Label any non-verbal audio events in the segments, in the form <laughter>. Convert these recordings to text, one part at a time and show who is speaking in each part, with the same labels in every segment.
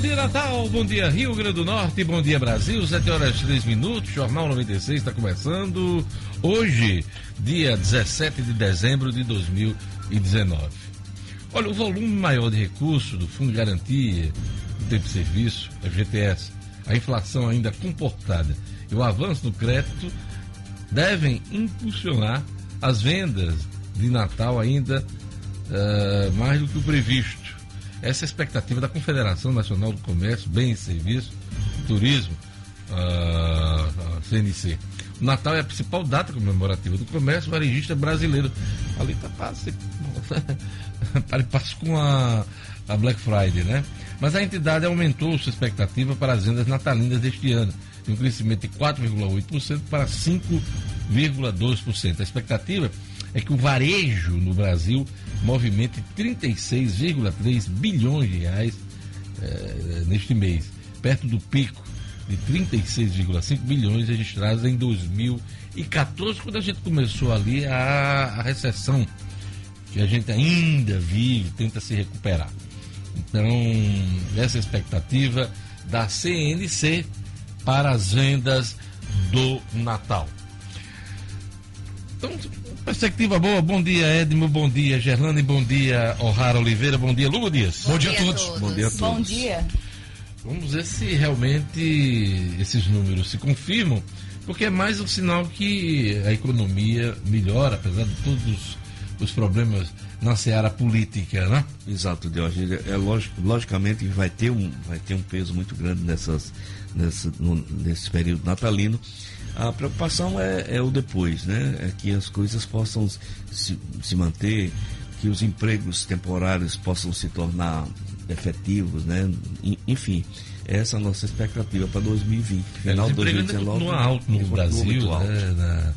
Speaker 1: Bom dia, Natal. Bom dia, Rio Grande do Norte. Bom dia, Brasil. 7 horas e 3 minutos. Jornal 96 está começando. Hoje, dia 17 de dezembro de 2019. Olha, o volume maior de recursos do Fundo de Garantia do Tempo de Serviço, FGTS, a inflação ainda comportada e o avanço do crédito devem impulsionar as vendas de Natal ainda uh, mais do que o previsto. Essa é expectativa da Confederação Nacional do Comércio, Bens e Serviços, Turismo, CNC. O Natal é a principal data comemorativa do comércio varejista brasileiro. Ali está passe, para passo com a, a Black Friday, né? Mas a entidade aumentou sua expectativa para as vendas natalinas deste ano, de um crescimento de 4,8% para 5,2%. A expectativa é que o varejo no Brasil movimente 36,3 bilhões de reais é, neste mês, perto do pico de 36,5 bilhões registrados em 2014, quando a gente começou ali a, a recessão, que a gente ainda vive, tenta se recuperar. Então, essa é expectativa da CNC para as vendas do Natal. Então, perspectiva boa. Bom dia, Edmo. Bom dia, Gerlane. Bom dia, O'Hara Oliveira. Bom dia, Lugo Dias.
Speaker 2: Bom, bom dia, dia, a todos. todos.
Speaker 3: Bom dia a todos.
Speaker 2: Bom dia.
Speaker 1: Vamos ver se realmente esses números se confirmam, porque é mais um sinal que a economia melhora, apesar de todos os problemas na seara política, né?
Speaker 3: Exato, Diógenes. É lógico, logicamente que vai ter um, vai ter um peso muito grande nessas, nessa, no, nesse período natalino a preocupação é, é o depois, né? É que as coisas possam se, se manter, que os empregos temporários possam se tornar efetivos, né? Enfim, essa é a nossa expectativa para 2020.
Speaker 1: Final de 2019. Continua alto no Brasil, alto. Né? Na,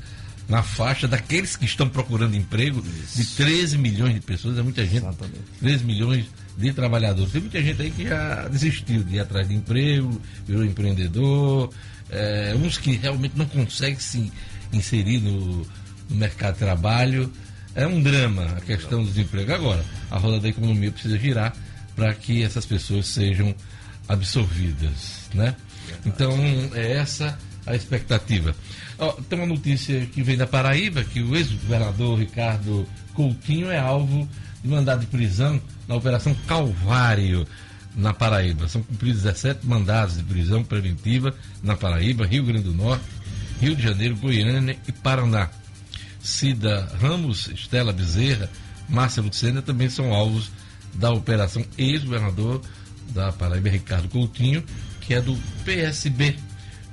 Speaker 1: na, faixa daqueles que estão procurando emprego, Isso. de 13 milhões de pessoas, é muita gente. Exatamente. 13 milhões de trabalhadores. Tem muita gente aí que já desistiu de ir atrás de emprego, virou empreendedor, é, uns que realmente não conseguem se inserir no, no mercado de trabalho. É um drama a questão do desemprego. Agora, a roda da economia precisa girar para que essas pessoas sejam absorvidas, né? Então, é essa a expectativa. Tem uma notícia que vem da Paraíba, que o ex-governador Ricardo Coutinho é alvo de mandado de prisão na Operação Calvário na Paraíba. São cumpridos 17 mandados de prisão preventiva na Paraíba, Rio Grande do Norte, Rio de Janeiro, Goiânia e Paraná. Cida Ramos, Estela Bezerra, Márcia Lucena também são alvos da operação ex-governador da Paraíba, Ricardo Coutinho, que é do PSB.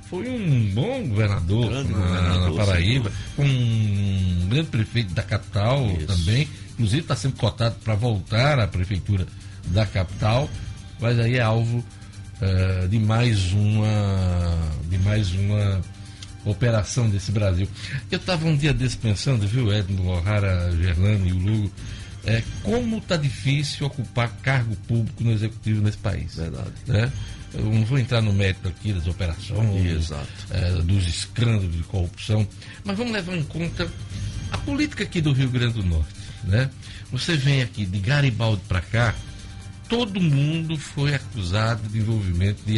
Speaker 1: Foi um bom governador, na, governador na, Paraíba, um grande prefeito da capital Isso. também. Inclusive está sendo cotado para voltar à prefeitura da capital mas aí é alvo uh, de mais uma de mais uma operação desse Brasil. Eu estava um dia desse pensando, viu, Edno, O'Hara, Gerlano e o Lugo, é, como está difícil ocupar cargo público no executivo nesse país.
Speaker 3: Verdade.
Speaker 1: Né? Eu não vou entrar no mérito aqui das operações, é, dos escândalos de corrupção, mas vamos levar em conta a política aqui do Rio Grande do Norte. Né? Você vem aqui de Garibaldi para cá, todo mundo foi acusado de envolvimento de,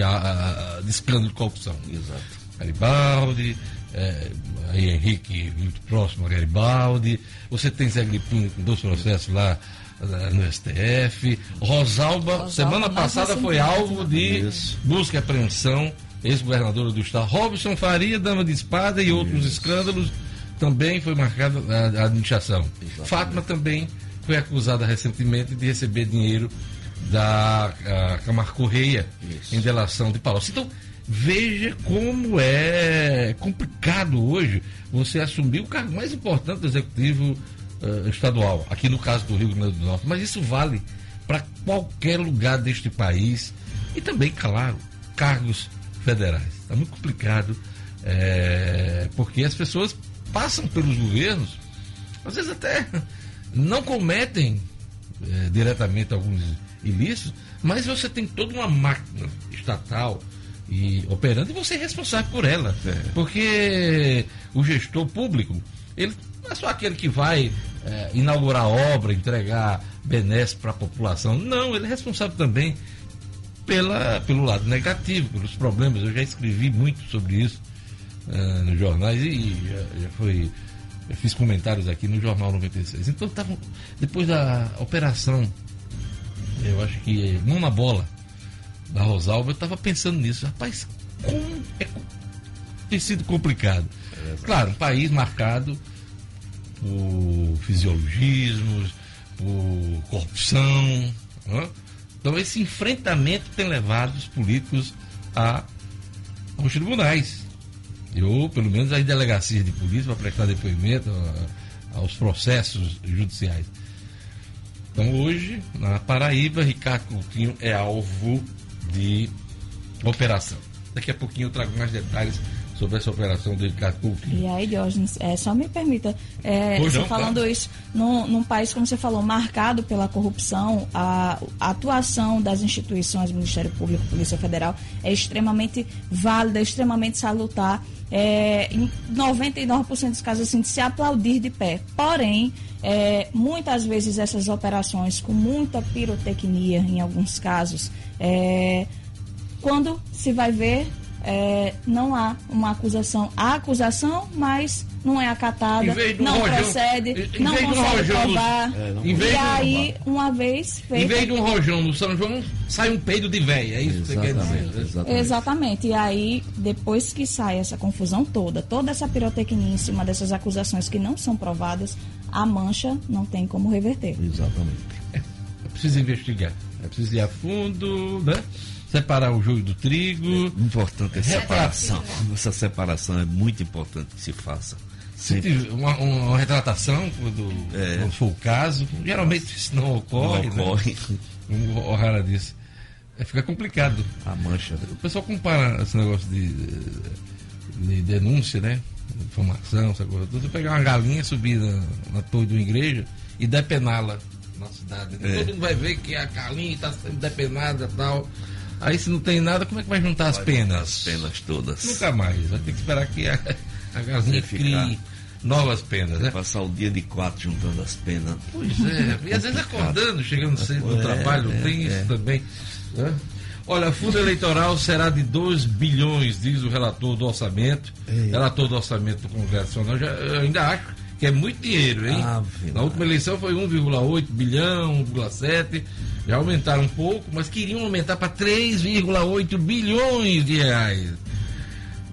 Speaker 1: de escândalo de corrupção.
Speaker 3: Exato.
Speaker 1: Garibaldi, é, aí Henrique, muito próximo a Garibaldi. Você tem Zé Gripinho com dois processos lá é, no STF. Rosalba, Rosalba semana passada foi alvo de Isso. busca e apreensão, ex-governadora do estado. Robson Faria, dama de espada e outros Isso. escândalos, também foi marcada a, administração. Exatamente. Fátima também foi acusada recentemente de receber dinheiro da Camargo Correia Isso. em delação de Palocci. Então, veja como é complicado hoje você assumir o cargo mais importante do executivo uh, estadual, aqui no caso do Rio Grande do Norte. Mas isso vale para qualquer lugar deste país e também, claro, cargos federais. Está muito complicado, é, porque as pessoas passam pelos governos, às vezes até não cometem é, diretamente alguns ilícitos, mas você tem toda uma máquina estatal e operando e você é responsável por ela. É. Porque o gestor público, ele não é só aquele que vai é, inaugurar obra, entregar benesses para a população. Não, ele é responsável também pela, pelo lado negativo, pelos problemas. Eu já escrevi muito sobre isso uh, nos jornais e, e já, já, foi. Eu fiz comentários aqui no Jornal 96. Então, tava, depois da operação, eu acho que mão na bola da Rosalva, eu estava pensando nisso. Rapaz, como é, tem sido complicado. É claro, um país marcado por fisiologismos, por corrupção. Né? Então, esse enfrentamento tem levado os políticos a, aos tribunais. Eu, pelo menos, às delegacias de polícia para prestar depoimento aos processos judiciais. Então, hoje, na Paraíba, Ricardo Coutinho é alvo de operação. Daqui a pouquinho eu trago mais detalhes sobre essa operação Ricardo Coutinho.
Speaker 2: E aí, Diógenes, é, só me permita, é, não, falando claro. isso, num, num, país, como você falou, marcado pela corrupção, a, a, atuação das instituições, Ministério Público, Polícia Federal, é extremamente válida, extremamente salutar. É, em 99% dos casos, assim, de se aplaudir de pé. Porém, é, muitas vezes essas operações, com muita pirotecnia, em alguns casos, é, quando se vai ver, é, não há uma acusação. Há acusação, mas não é acatada, não rojão, procede, em, não consegue provar. É, não e aí, uma vez
Speaker 1: feito... Em vez de um rojão no São João, sai um peido de véia, é isso que você quer dizer?
Speaker 2: Exatamente. exatamente. E aí, depois que sai essa confusão toda, toda essa pirotecnia em cima dessas acusações que não são provadas, a mancha não tem como reverter.
Speaker 3: Exatamente.
Speaker 1: É, é preciso investigar, é preciso ir a fundo, né? Separar o joio do trigo.
Speaker 3: É importante essa separação. Essa separação é muito importante que se faça.
Speaker 1: Sempre. Uma, uma retratação quando, é. for o caso. Geralmente isso não ocorre. Não ocorre. Né? Como o Rara disse. É, fica complicado.
Speaker 3: A mancha.
Speaker 1: O pessoal compara esse negócio de, de denúncia, né? Informação, essa coisa Você pegar uma galinha, subir na, na torre de uma igreja e depená-la na cidade. É. Todo mundo vai ver que a galinha está sendo depenada e tal. Aí se não tem nada, como é que vai juntar vai as penas?
Speaker 3: As penas todas.
Speaker 1: Nunca mais. Vai ter que esperar que a, a galinha crie novas penas, né?
Speaker 3: Passar o dia de quatro juntando as penas.
Speaker 1: Pois é. E às vezes acordando, chegando cedo no é, trabalho, é, tem isso é. também. Né? Olha, fundo eleitoral será de 2 bilhões, diz o relator do orçamento. Ei. Relator do orçamento do Congresso Nacional. Já, eu ainda acho que é muito dinheiro, hein? Ave Na última eleição foi 1,8 bilhão, 1,7. Já aumentaram um pouco, mas queriam aumentar para 3,8 bilhões de reais.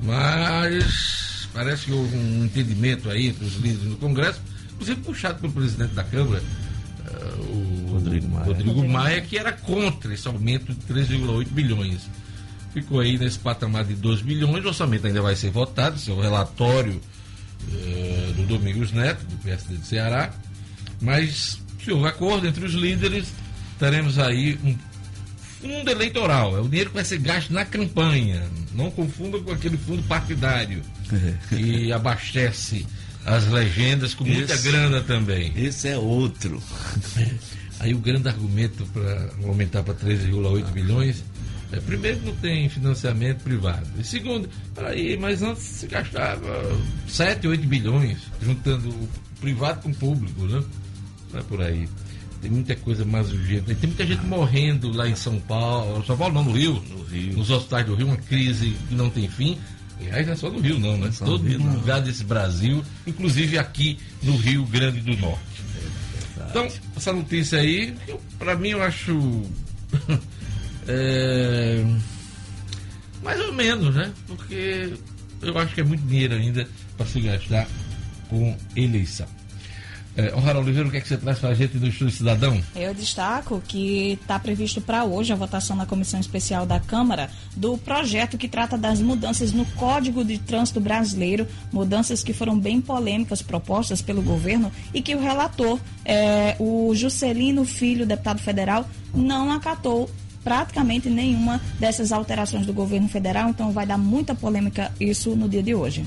Speaker 1: Mas parece que houve um entendimento aí entre os líderes do Congresso, inclusive puxado pelo presidente da Câmara, uh, o Rodrigo Maia. Rodrigo Maia, que era contra esse aumento de 3,8 bilhões. Ficou aí nesse patamar de 2 bilhões, o orçamento ainda vai ser votado, esse é o relatório uh, do Domingos Neto, do PSD de Ceará, mas se houve acordo entre os líderes, teremos aí um fundo eleitoral. É o dinheiro que vai ser gasto na campanha. Não confunda com aquele fundo partidário que <laughs> abastece as legendas com muita esse, grana também.
Speaker 3: Esse é outro. <laughs>
Speaker 1: Aí o grande argumento para aumentar para 13,8 bilhões é, primeiro, não tem financiamento privado. E segundo, peraí, mas antes se gastava 7, 8 bilhões, juntando o privado com o público, né? Não é por aí. Tem muita coisa mais urgente. Tem muita gente morrendo lá em São Paulo. São Paulo não, no Rio. No Rio. Nos hospitais do Rio, uma crise que não tem fim. Aliás, não é só no Rio, não, né? Todo Rio, lugar não. desse Brasil, inclusive aqui no Rio Grande do Norte. É então, essa notícia aí, para mim, eu acho. <laughs> É... Mais ou menos, né? Porque eu acho que é muito dinheiro ainda para se gastar com eleição. É, Rara Oliveira, o que, é que você traz para a gente do Estudo Cidadão?
Speaker 2: Eu destaco que está previsto para hoje a votação na Comissão Especial da Câmara do projeto que trata das mudanças no Código de Trânsito Brasileiro, mudanças que foram bem polêmicas propostas pelo governo e que o relator, é, o Juscelino Filho, deputado federal, não acatou praticamente nenhuma dessas alterações do governo federal, então vai dar muita polêmica isso no dia de hoje.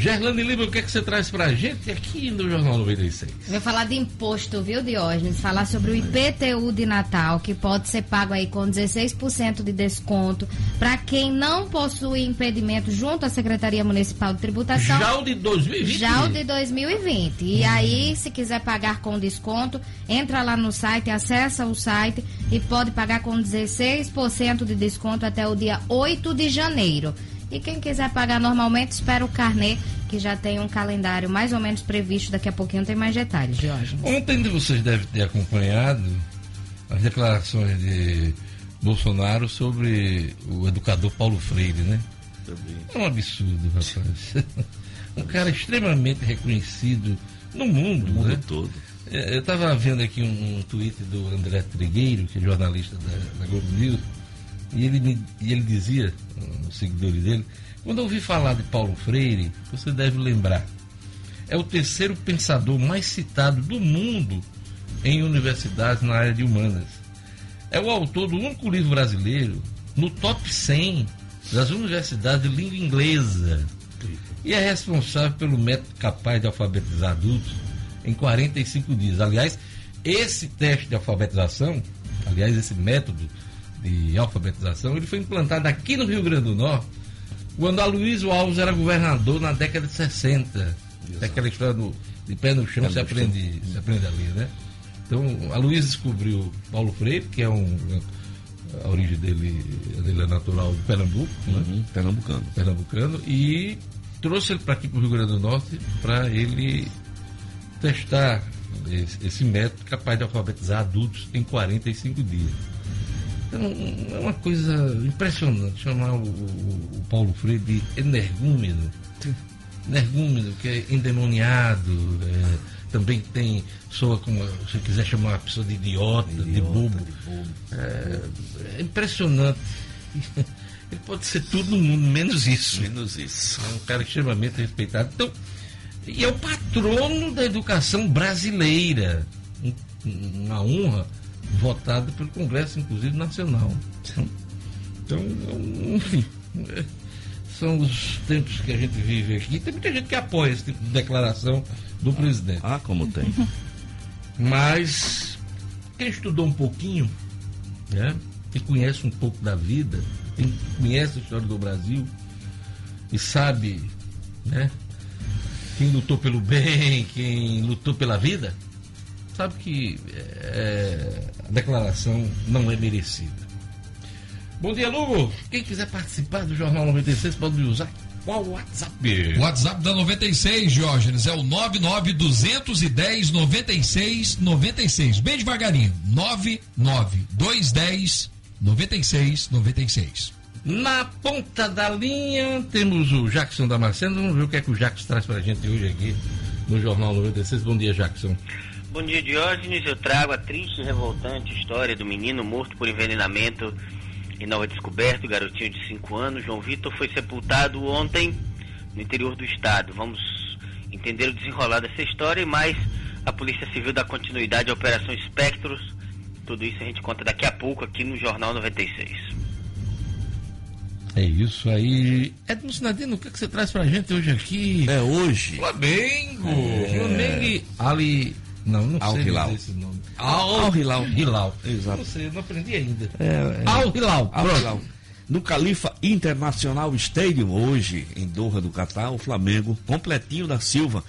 Speaker 1: Gerlane Lima, o que, é que você traz pra gente aqui no Jornal 96?
Speaker 4: Eu vou falar de imposto, viu, Diógenes? Falar sobre o IPTU de Natal, que pode ser pago aí com 16% de desconto para quem não possui impedimento junto à Secretaria Municipal de Tributação.
Speaker 1: Já o de 2020?
Speaker 4: Já o de 2020. E aí, se quiser pagar com desconto, entra lá no site, acessa o site e pode pagar com 16% de desconto até o dia 8 de janeiro. E quem quiser pagar normalmente, espera o carnê, que já tem um calendário mais ou menos previsto. Daqui a pouquinho tem mais detalhes, Jorge.
Speaker 1: Ontem vocês devem ter acompanhado as declarações de Bolsonaro sobre o educador Paulo Freire, né? Também. É um absurdo, rapaz. <laughs> um cara extremamente reconhecido no mundo, no mundo né? todo. É, eu estava vendo aqui um, um tweet do André Trigueiro, que é jornalista da, da Globo News, e ele, me, e ele dizia, os seguidores dele, quando eu ouvi falar de Paulo Freire, você deve lembrar, é o terceiro pensador mais citado do mundo em universidades na área de humanas. É o autor do único livro brasileiro no top 100 das universidades de língua inglesa. E é responsável pelo método capaz de alfabetizar adultos em 45 dias. Aliás, esse teste de alfabetização, aliás, esse método de alfabetização, ele foi implantado aqui no Rio Grande do Norte, quando Aloysio Alves era governador na década de 60. É aquela história do, de pé no chão, se, aprende, se aprende ali, né? Então, Aloysio descobriu Paulo Freire, que é um. A origem dele, dele é natural de Pernambuco, né? uhum?
Speaker 3: Pernambucano.
Speaker 1: Pernambucano, e trouxe ele para aqui, para o Rio Grande do Norte, para ele testar esse, esse método capaz de alfabetizar adultos em 45 dias. É uma coisa impressionante chamar o, o, Paulo Freire de energúmeno. Energúmeno, que é endemoniado, é, também tem, soa como, se quiser chamar a pessoa de idiota, idiota de bobo. De bobo. É, é, impressionante. <laughs> Ele pode ser tudo no mundo, menos isso.
Speaker 3: Menos isso.
Speaker 1: É um cara extremamente respeitado. Então, e é o patrono da educação brasileira. Uma honra votado pelo Congresso, inclusive nacional. Então, enfim, são os tempos que a gente vive aqui. Tem muita gente que apoia esse tipo de declaração do presidente.
Speaker 3: Ah, como tem.
Speaker 1: Mas quem estudou um pouquinho, né, quem conhece um pouco da vida, quem conhece a história do Brasil e sabe, né, quem lutou pelo bem, quem lutou pela vida, sabe que é, a declaração não é merecida. Bom dia, Lugo. Quem quiser participar do Jornal 96 pode usar qual o WhatsApp?
Speaker 5: O WhatsApp da 96, Diógenes, é o 99210 96 96. Bem devagarinho. 99210 96 96.
Speaker 1: Na ponta da linha temos o Jackson Damasceno. Vamos ver o que é que o Jackson traz pra gente hoje aqui no Jornal 96. Bom dia, Jackson.
Speaker 6: Bom dia, Diógenes. Eu trago a triste e revoltante história do menino morto por envenenamento em Nova Descoberta, garotinho de 5 anos. João Vitor foi sepultado ontem no interior do estado. Vamos entender o desenrolar dessa história e mais a Polícia Civil dá continuidade à Operação Espectros. Tudo isso a gente conta daqui a pouco aqui no Jornal 96.
Speaker 1: É isso aí. Edmo Sinadino, o que, é que você traz pra gente hoje aqui?
Speaker 3: É hoje.
Speaker 1: Flamengo! É... Flamengo ali não, não Al sei Hilal. esse nome. Al, Al Hilal. Hilal. Exato. Não sei, não aprendi ainda. É, é. Al Hilal. Al Hilal.
Speaker 3: No Califa International Stadium, hoje, em Doha do Catar, o Flamengo, completinho da Silva,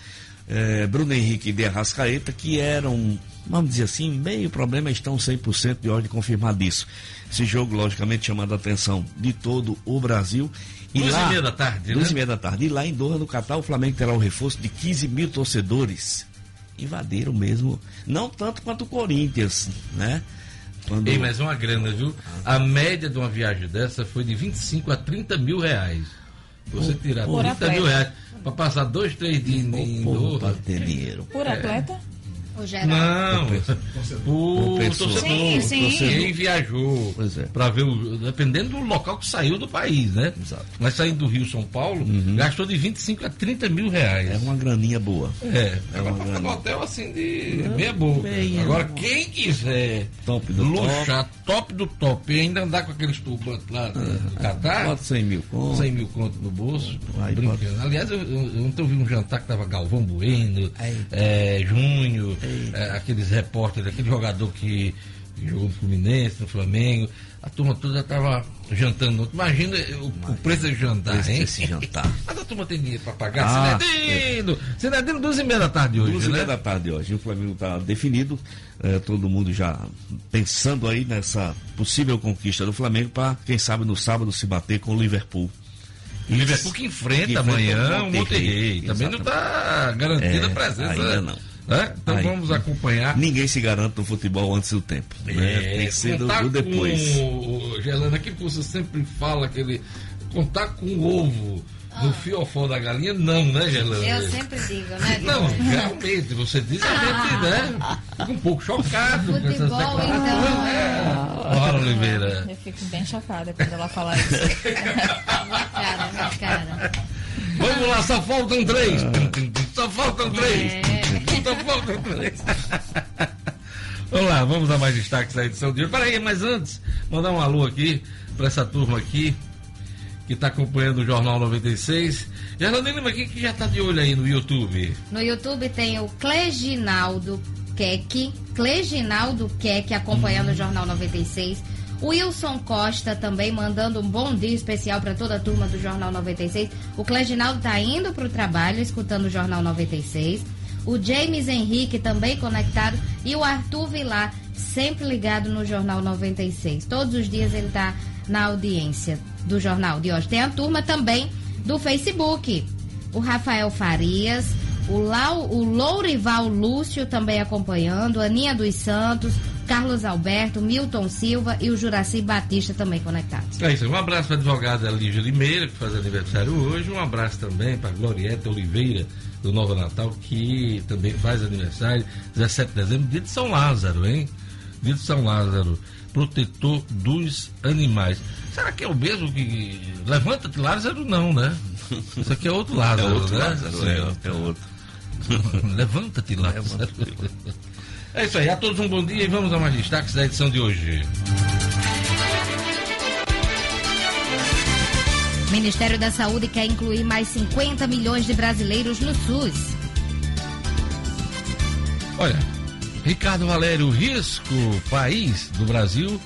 Speaker 3: é, Bruno Henrique de Arrascaeta, que eram, vamos dizer assim, meio problema, estão 100% de ordem confirmada isso. Esse jogo, logicamente, chamando a atenção de todo o Brasil.
Speaker 1: E duas lá, e meia da tarde,
Speaker 3: Duas
Speaker 1: né?
Speaker 3: e meia da tarde. E lá em Doha, no Catar, o Flamengo terá um reforço de 15 mil torcedores invadiram mesmo, não tanto quanto o Corinthians, né?
Speaker 1: Quando... Ei, mas uma grana, viu? A média de uma viagem dessa foi de 25 a 30 mil reais. Você tirar por 30 atleta. mil reais para passar dois, três dias em
Speaker 3: Doha. ter dinheiro.
Speaker 2: Por atleta?
Speaker 1: Não, o, torcedor. Sim, sim. Quem viajou para ver o. Dependendo do local que saiu do país, né? Exato. Mas saindo do Rio São Paulo, uhum. gastou de 25 a 30 mil reais.
Speaker 3: É uma graninha boa.
Speaker 1: É, é uma graninha. um hotel assim de Não, meia boca. Meia Agora, boa. quem quiser
Speaker 3: top do
Speaker 1: luxar, top. top do top, e ainda andar com aqueles turbantes lá do, Catar.
Speaker 3: Bota 100 mil
Speaker 1: conto. 100 mil conto no bolso. Aí brincando. Pode... Aliás, eu, eu, ontem eu vi um jantar que tava Galvão Bueno, é, Júnior é, aqueles repórteres, aquele jogador que, jogou no Fluminense, no Flamengo, a turma toda estava jantando. Imagina o, o preço do jantar, preço hein?
Speaker 3: Esse jantar. <laughs>
Speaker 1: Mas a turma tem dinheiro para pagar. Ah, Sinedino! É. Sinedino, duas e meia da tarde hoje, duas
Speaker 3: e
Speaker 1: meia
Speaker 3: né? da tarde hoje. O Flamengo está definido, é, todo mundo já pensando aí nessa possível conquista do Flamengo para, quem sabe, no sábado se bater com o Liverpool.
Speaker 1: O Liverpool que enfrenta, que enfrenta amanhã o Monterrey. Também não está garantida é, a presença.
Speaker 3: Ainda não.
Speaker 1: Né? Então Aí, vamos acompanhar.
Speaker 3: Ninguém se garante no futebol antes do tempo. Né? É, Tem que ser do, do depois.
Speaker 1: Com, Gelana, aquilo que você sempre fala, aquele contar com o ovo no ah. fiofó da galinha, não, né, Gelana?
Speaker 4: Eu sempre digo, né?
Speaker 1: Não, realmente, você diz a gente, né? Fica um pouco chocado
Speaker 4: Futebol, com essas declarações. Então,
Speaker 1: é. Ora, Oliveira.
Speaker 2: Eu fico bem chocada quando ela fala isso.
Speaker 4: minha cara, minha cara.
Speaker 1: Vamos lá, só faltam três. Só faltam três. É. Faltam três. <laughs> Vamos lá, vamos dar mais destaques da edição de hoje. Peraí, mas antes, mandar um alô aqui para essa turma aqui que está acompanhando o Jornal 96. Geraldine Lima aqui que já está de olho aí no YouTube.
Speaker 4: No YouTube tem o Cleginaldo Keck, Cleginaldo Keck acompanhando hum. o Jornal 96. O Wilson Costa também mandando um bom dia especial para toda a turma do Jornal 96. O Cleginaldo está indo para o trabalho, escutando o Jornal 96. O James Henrique também conectado. E o Arthur Vilar, sempre ligado no Jornal 96. Todos os dias ele está na audiência do jornal de hoje. Tem a turma também do Facebook. O Rafael Farias, o, Lau, o Lourival Lúcio também acompanhando, Aninha dos Santos, Carlos Alberto, Milton Silva e o Juraci Batista também conectados.
Speaker 1: É isso, um abraço para a advogada Lígia Limeira, que faz aniversário hoje, um abraço também para Glorieta Oliveira, do Nova Natal, que também faz aniversário, 17 de dezembro, dia de São Lázaro, hein? Dia de São Lázaro, protetor dos animais. Será que é o mesmo que. Levanta-te, Lázaro? Não, né? Isso aqui é outro Lázaro, é outro
Speaker 3: né? Lázaro, é, é outro. <laughs>
Speaker 1: Levanta-te, Lázaro. Levanta é isso aí, a todos um bom dia e vamos a mais destaques da edição de hoje.
Speaker 4: Ministério da Saúde quer incluir mais 50 milhões de brasileiros no SUS.
Speaker 1: Olha, Ricardo Valério, risco país do Brasil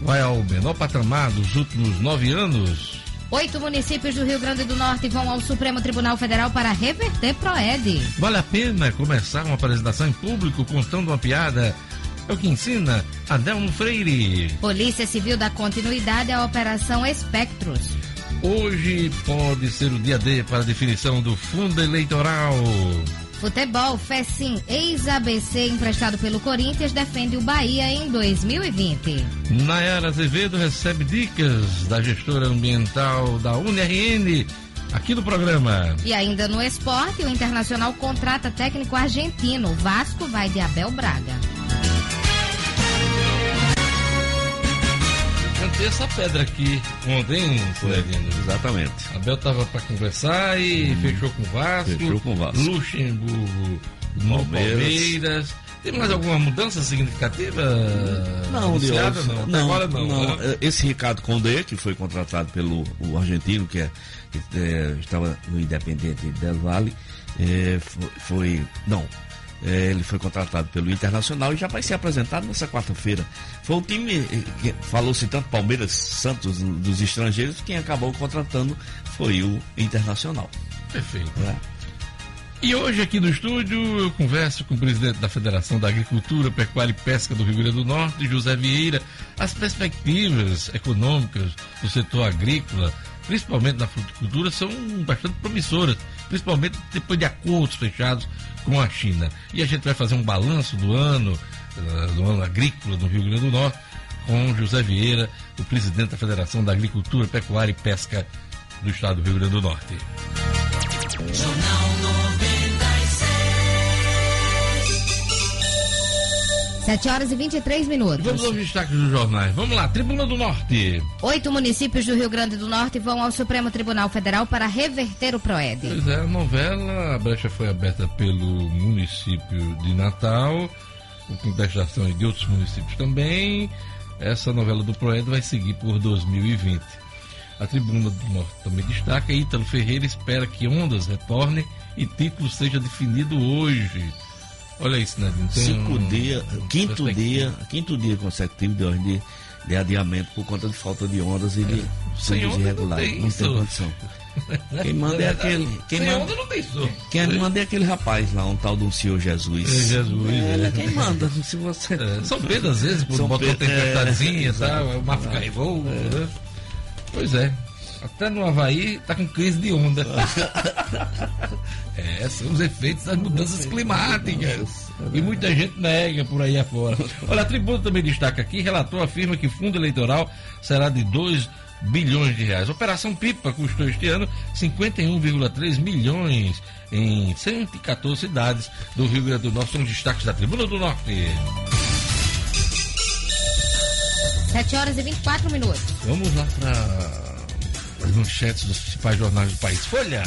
Speaker 1: vai ao menor patamar dos últimos nove anos.
Speaker 4: Oito municípios do Rio Grande do Norte vão ao Supremo Tribunal Federal para reverter Proed.
Speaker 1: Vale a pena começar uma apresentação em público contando uma piada? É o que ensina Adelmo Freire.
Speaker 4: Polícia Civil dá continuidade à Operação Espectros.
Speaker 1: Hoje pode ser o dia D para a definição do fundo eleitoral.
Speaker 4: Futebol, Fessim, ex-ABC emprestado pelo Corinthians, defende o Bahia em 2020.
Speaker 1: Nayara Azevedo recebe dicas da gestora ambiental da UNRN aqui no programa.
Speaker 4: E ainda no esporte, o Internacional contrata técnico argentino. Vasco vai de Abel Braga.
Speaker 1: Essa pedra aqui ontem, Celestino.
Speaker 3: Exatamente.
Speaker 1: Abel tava para conversar e hum. fechou com o Vasco.
Speaker 3: Fechou com o Vasco.
Speaker 1: Luxemburgo no Palmeiras. Palmeiras. Tem mais alguma mudança significativa?
Speaker 3: Não, Deus, não. não, agora não. não. Né? Esse Ricardo Condé, que foi contratado pelo o argentino, que, é, que é, estava no Independente Del Valle, é, foi, foi, Não, é, ele foi contratado pelo Internacional e já vai ser apresentado nessa quarta-feira. Foi o time eh, que falou-se tanto Palmeiras, Santos dos estrangeiros, quem acabou contratando foi o Internacional.
Speaker 1: Perfeito. É. E hoje aqui no estúdio eu converso com o presidente da Federação da Agricultura, Pecuária e Pesca do Rio Grande do Norte, José Vieira, as perspectivas econômicas do setor agrícola, principalmente na fruticultura, são bastante promissoras, principalmente depois de acordos fechados com a China. E a gente vai fazer um balanço do ano, eh, do ano agrícola do Rio Grande do Norte, com José Vieira, o presidente da Federação da Agricultura, Pecuária e Pesca do Estado do Rio Grande do Norte. Jornal
Speaker 4: 7 horas e 23 minutos.
Speaker 1: Vamos aos destaques dos jornais. Vamos lá, Tribuna do Norte.
Speaker 4: Oito municípios do Rio Grande do Norte vão ao Supremo Tribunal Federal para reverter o PROED.
Speaker 1: Pois é, a novela, a brecha foi aberta pelo município de Natal, com contestações de outros municípios também. Essa novela do PROED vai seguir por 2020. A Tribuna do Norte também destaca, Ítalo Ferreira espera que Ondas retorne e título seja definido hoje. Olha isso, né?
Speaker 3: Cinco um... dias, quinto dia, quinto dia consecutivo de de, de, adiamento por conta de falta de ondas e de é.
Speaker 1: chuvas irregulares.
Speaker 3: Não, não tem condição. <laughs> Quem manda é aquele. Quem
Speaker 1: Sem
Speaker 3: manda,
Speaker 1: não tem som.
Speaker 3: Quem manda é aquele rapaz lá, um tal um senhor Jesus.
Speaker 1: É Jesus. É,
Speaker 3: é. Quem manda? Se você...
Speaker 1: É, São Pedro, às vezes, por botar uma tempestadezinha, é, tá? O mar fica revolto. Né? Pois é. Até no Havaí tá com crise de onda. <laughs> é, são os efeitos das mudanças climáticas. E muita gente nega por aí afora. Olha, a tribuna também destaca aqui, relator afirma que o fundo eleitoral será de 2 bilhões de reais. Operação Pipa custou este ano 51,3 milhões em 114 cidades do Rio Grande do Norte. São os destaques da Tribuna do Norte.
Speaker 4: 7 horas e 24 minutos.
Speaker 1: Vamos lá para as manchetes dos principais jornais do país. Folha.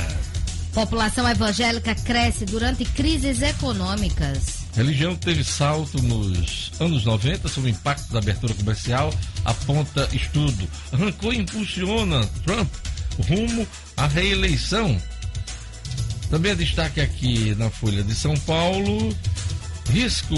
Speaker 4: População evangélica cresce durante crises econômicas.
Speaker 1: Religião teve salto nos anos 90 sob o impacto da abertura comercial, aponta estudo. Arrancou e impulsiona Trump rumo à reeleição. Também é destaque aqui na Folha de São Paulo. Risco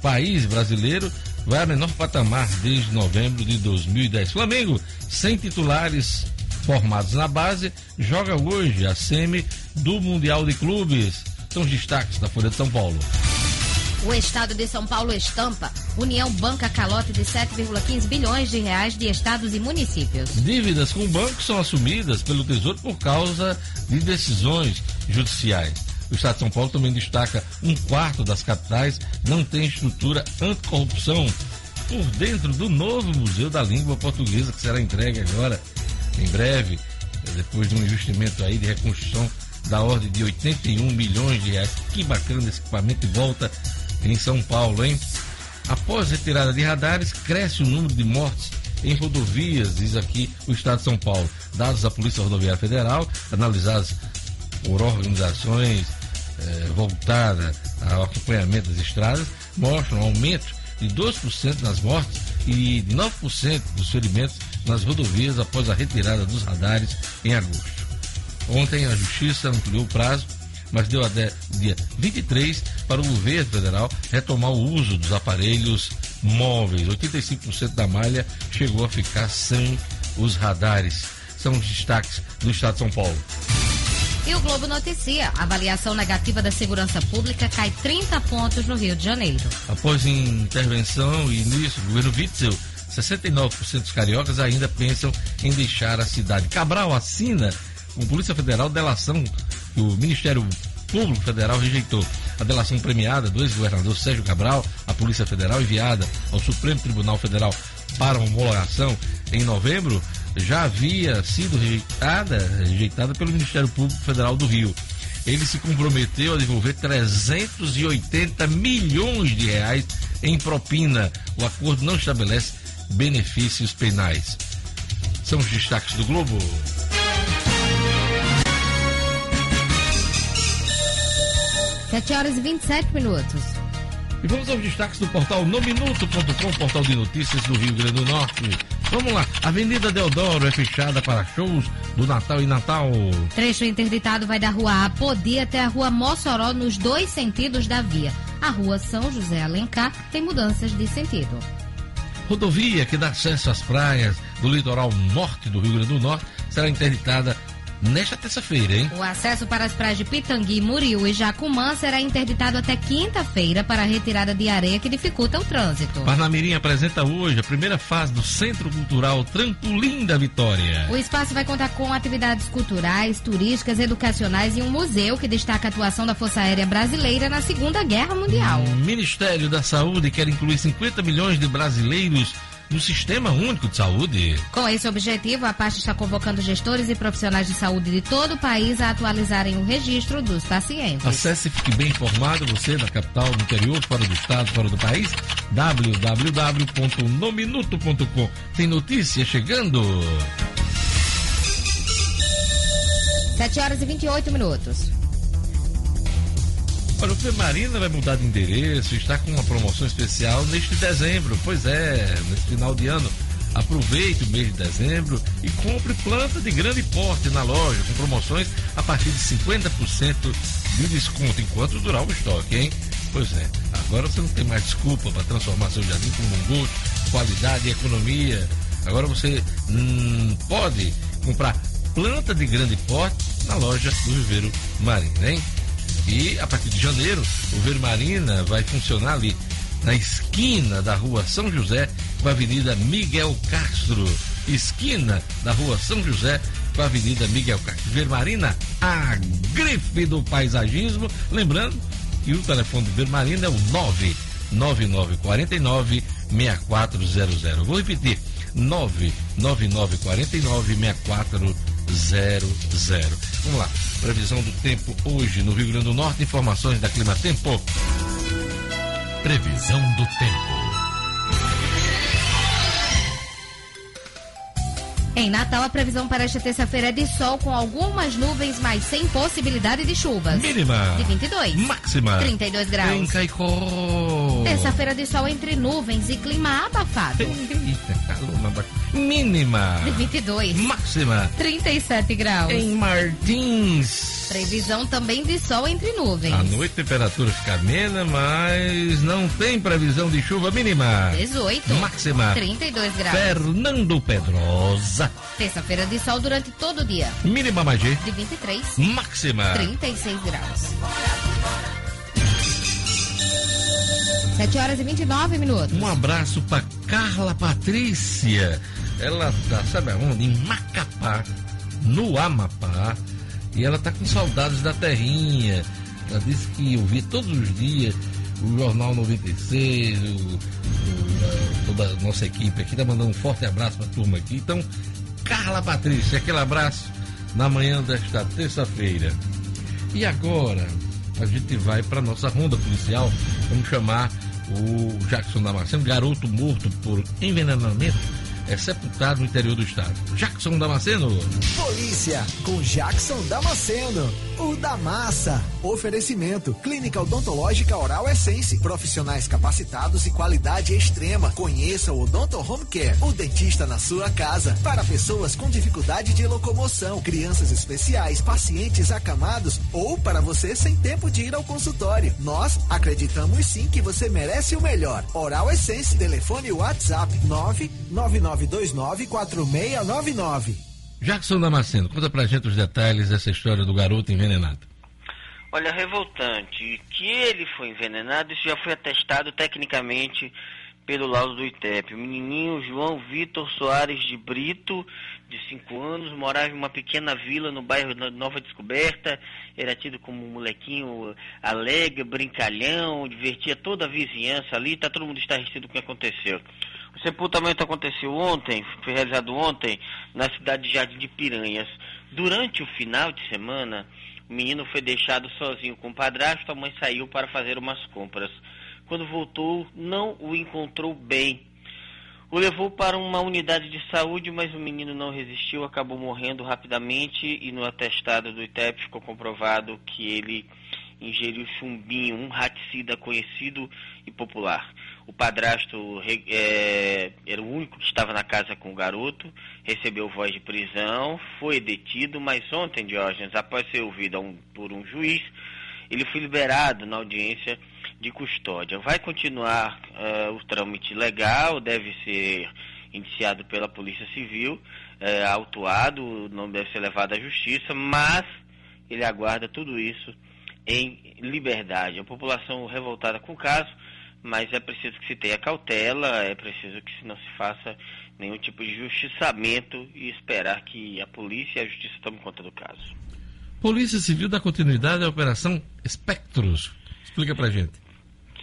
Speaker 1: país brasileiro vai a menor patamar desde novembro de 2010. Flamengo, sem titulares formados na base, joga hoje a semi do Mundial de Clubes. São os destaques da Folha de São Paulo.
Speaker 4: O estado de São Paulo estampa. União banca calote de 7,15 bilhões de reais de estados e municípios.
Speaker 1: Dívidas com bancos são assumidas pelo Tesouro por causa de decisões judiciais. O Estado de São Paulo também destaca um quarto das capitais não tem estrutura anticorrupção. Por dentro do novo Museu da Língua Portuguesa, que será entregue agora em breve, depois de um investimento aí de reconstrução da ordem de 81 milhões de reais. Que bacana esse equipamento de volta em São Paulo, hein? Após retirada de radares, cresce o número de mortes em rodovias, diz aqui o Estado de São Paulo. Dados da Polícia Rodoviária Federal, analisados por organizações eh, voltadas ao acompanhamento das estradas, mostram um aumento de 2% nas mortes e de 9% dos ferimentos nas rodovias após a retirada dos radares em agosto. Ontem a Justiça ampliou o prazo, mas deu até dia 23 para o governo federal retomar o uso dos aparelhos móveis. 85% da malha chegou a ficar sem os radares. São os destaques do Estado de São Paulo.
Speaker 4: E o Globo noticia: avaliação negativa da segurança pública cai 30 pontos no Rio de Janeiro.
Speaker 1: Após intervenção e início do governo Witzel, 69% dos cariocas ainda pensam em deixar a cidade. Cabral assina com Polícia Federal delação que o Ministério Público Federal rejeitou. A delação premiada do ex-governador Sérgio Cabral, à Polícia Federal enviada ao Supremo Tribunal Federal para homologação em novembro, já havia sido rejeitada, rejeitada pelo Ministério Público Federal do Rio. Ele se comprometeu a devolver 380 milhões de reais em propina. O acordo não estabelece benefícios penais. São os destaques do Globo.
Speaker 4: Sete horas e 27 minutos.
Speaker 1: E vamos aos destaques do portal nominuto.com, portal de notícias do Rio Grande do Norte. Vamos lá, Avenida Deodoro é fechada para shows do Natal e Natal.
Speaker 4: Trecho interditado vai da rua Apodi até a rua Mossoró nos dois sentidos da via. A rua São José Alencar tem mudanças de sentido.
Speaker 1: Rodovia que dá acesso às praias do litoral norte do Rio Grande do Norte será interditada nesta terça-feira, hein?
Speaker 4: O acesso para as praias de Pitangui, Muriú e Jacumã será interditado até quinta-feira para a retirada de areia que dificulta o trânsito.
Speaker 1: Parnamirim apresenta hoje a primeira fase do Centro Cultural Trampolim da Vitória.
Speaker 4: O espaço vai contar com atividades culturais, turísticas, educacionais e um museu que destaca a atuação da Força Aérea Brasileira na Segunda Guerra Mundial. O
Speaker 1: Ministério da Saúde quer incluir 50 milhões de brasileiros no Sistema Único de Saúde.
Speaker 4: Com esse objetivo, a pasta está convocando gestores e profissionais de saúde de todo o país a atualizarem o registro dos pacientes.
Speaker 1: Acesse e fique bem informado, você da capital, no interior, fora do estado, fora do país, www.nominuto.com. Tem notícia chegando.
Speaker 4: 7 horas e 28 minutos.
Speaker 1: Olha, o Femarina vai mudar de endereço, está com uma promoção especial neste dezembro. Pois é, nesse final de ano. Aproveite o mês de dezembro e compre planta de grande porte na loja, com promoções a partir de 50% de desconto, enquanto durar o estoque, hein? Pois é, agora você não tem mais desculpa para transformar seu jardim com um gosto, qualidade e economia. Agora você hum, pode comprar planta de grande porte na loja do Viveiro Marina, hein? E a partir de janeiro, o Vermarina vai funcionar ali na esquina da rua São José com a Avenida Miguel Castro. Esquina da rua São José com a Avenida Miguel Castro. Vermarina, a grife do paisagismo. Lembrando que o telefone do Vermarina é o 99949 6400. Vou repetir: 99949 6400. Vamos lá. Previsão do tempo hoje no Rio Grande do Norte. Informações da Clima Tempo.
Speaker 5: Previsão do tempo.
Speaker 4: Em Natal, a previsão para esta terça-feira é de sol com algumas nuvens, mas sem possibilidade de chuvas.
Speaker 1: Mínima.
Speaker 4: De 22.
Speaker 1: Máxima.
Speaker 4: 32 graus.
Speaker 1: Em Caicó.
Speaker 4: Terça-feira de sol entre nuvens e clima abafado.
Speaker 1: Eita, calor Mínima.
Speaker 4: De 22.
Speaker 1: Máxima.
Speaker 4: 37 graus.
Speaker 1: Em Martins.
Speaker 4: Previsão também de sol entre nuvens.
Speaker 1: À noite a temperatura fica amena, mas não tem previsão de chuva mínima.
Speaker 4: 18.
Speaker 1: Máxima.
Speaker 4: 32 graus.
Speaker 1: Fernando Pedrosa.
Speaker 4: Terça-feira de sol durante todo o dia.
Speaker 1: Mínima Magê.
Speaker 4: De 23.
Speaker 1: Máxima.
Speaker 4: 36 graus. 7 horas e 29 minutos.
Speaker 1: Um abraço para Carla Patrícia. Ela tá, sabe aonde? Em Macapá, no Amapá. E ela tá com saudades da terrinha. Ela disse que ouvia todos os dias o Jornal 96, o, o, a- toda a nossa equipe aqui. Tá mandando um forte abraço pra turma aqui. Então, Carla Patrícia, aquele abraço na manhã desta terça-feira. E agora a gente vai para nossa ronda policial. Vamos chamar o Jackson Damasceno, garoto morto por envenenamento, é sepultado no interior do estado. Jackson Damasceno.
Speaker 7: Polícia, com Jackson Damasceno, o da massa. Oferecimento, Clínica Odontológica Oral Essence, profissionais capacitados e qualidade extrema. Conheça o Odonto Home Care, o dentista na sua casa. Para pessoas com dificuldade de locomoção, crianças especiais, pacientes acamados ou para você sem tempo de ir ao consultório. Nós acreditamos sim que você merece o melhor. Oral Essence, telefone WhatsApp 999294699.
Speaker 1: Jackson Damasceno, conta pra gente os detalhes dessa história do garoto envenenado.
Speaker 6: Olha, revoltante. Que ele foi envenenado, isso já foi atestado tecnicamente pelo laudo do ITEP. O menininho João Vitor Soares de Brito, de 5 anos, morava em uma pequena vila no bairro Nova Descoberta. Era tido como um molequinho alegre, brincalhão, divertia toda a vizinhança ali. Tá todo mundo estarrecido com o que aconteceu. O sepultamento aconteceu ontem, foi realizado ontem, na cidade de Jardim de Piranhas. Durante o final de semana, o menino foi deixado sozinho com o padrasto, a mãe saiu para fazer umas compras. Quando voltou, não o encontrou bem. O levou para uma unidade de saúde, mas o menino não resistiu, acabou morrendo rapidamente e no atestado do ITEP ficou comprovado que ele ingeriu chumbinho, um raticida conhecido e popular. O padrasto é, era o único que estava na casa com o garoto, recebeu voz de prisão, foi detido, mas ontem, Diógenes, após ser ouvido um- por um juiz, ele foi liberado na audiência de custódia. Vai continuar eh, o trâmite legal, deve ser indiciado pela Polícia Civil, eh, autuado, não deve ser levado à justiça, mas ele aguarda tudo isso em liberdade. A população revoltada com o caso, mas é preciso que se tenha cautela, é preciso que não se faça nenhum tipo de justiçamento e esperar que a polícia e a justiça tomem conta do caso.
Speaker 1: Polícia Civil dá continuidade à Operação Espectros. Explica pra gente.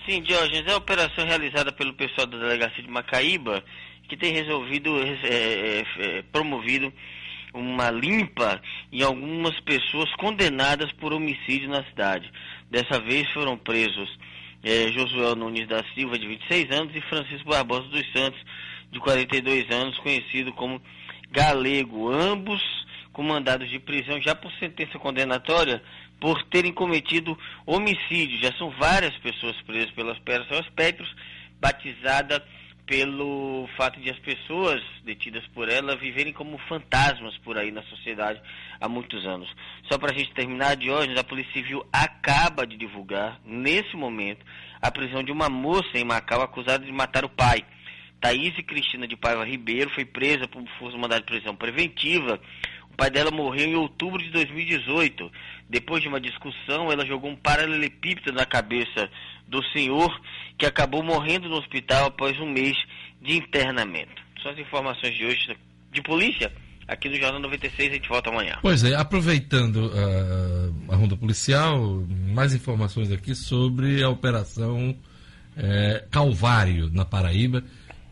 Speaker 6: Sim, Diógenes, é a operação realizada pelo pessoal da delegacia de Macaíba que tem resolvido, é, é, promovido uma limpa em algumas pessoas condenadas por homicídio na cidade. Dessa vez foram presos é, Josué Nunes da Silva, de 26 anos, e Francisco Barbosa dos Santos, de 42 anos, conhecido como Galego, ambos com mandados de prisão já por sentença condenatória por terem cometido homicídio. Já são várias pessoas presas pelas Operação Espectros, batizada pelo fato de as pessoas detidas por ela viverem como fantasmas por aí na sociedade há muitos anos. Só para a gente terminar de hoje, a Polícia Civil acaba de divulgar, nesse momento, a prisão de uma moça em Macau acusada de matar o pai. Thaís Cristina de Paiva Ribeiro foi presa por força mandado de prisão preventiva. O pai dela morreu em outubro de 2018. Depois de uma discussão, ela jogou um paralelepípedo na cabeça do senhor, que acabou morrendo no hospital após um mês de internamento. São as informações de hoje de polícia. Aqui no Jornal 96, a gente volta amanhã.
Speaker 1: Pois é, aproveitando uh, a ronda policial, mais informações aqui sobre a operação uh, Calvário, na Paraíba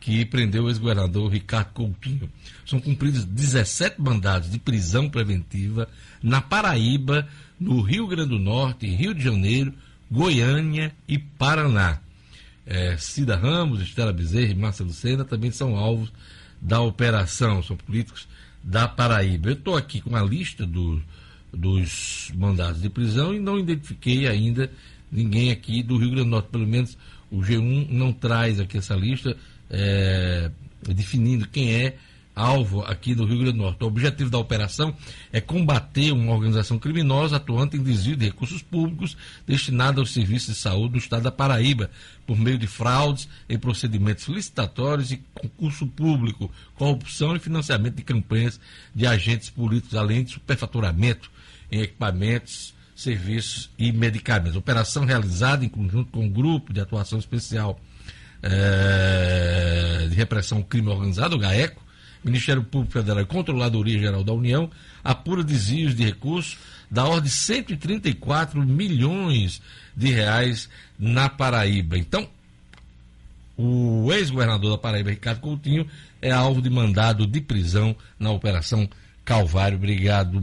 Speaker 1: que prendeu o ex-governador Ricardo Coutinho. São cumpridos 17 mandados de prisão preventiva na Paraíba, no Rio Grande do Norte, Rio de Janeiro, Goiânia e Paraná. É, Cida Ramos, Estela Bezerra e Márcia Lucena também são alvos da operação, são políticos da Paraíba. Eu estou aqui com a lista do, dos mandados de prisão e não identifiquei ainda ninguém aqui do Rio Grande do Norte, pelo menos o G1 não traz aqui essa lista é, definindo quem é alvo aqui do Rio Grande do Norte. O objetivo da operação é combater uma organização criminosa atuante em desvio de recursos públicos destinados aos serviços de saúde do estado da Paraíba, por meio de fraudes em procedimentos licitatórios e concurso público, corrupção e financiamento de campanhas de agentes políticos, além de superfaturamento em equipamentos, serviços e medicamentos. Operação realizada em conjunto com um grupo de atuação especial é, de Repressão ao Crime Organizado, o GAECO, Ministério Público Federal e Controladoria Geral da União, apura desvios de recursos da ordem de 134 milhões de reais na Paraíba. Então, o ex-governador da Paraíba, Ricardo Coutinho, é alvo de mandado de prisão na Operação Calvário. Obrigado,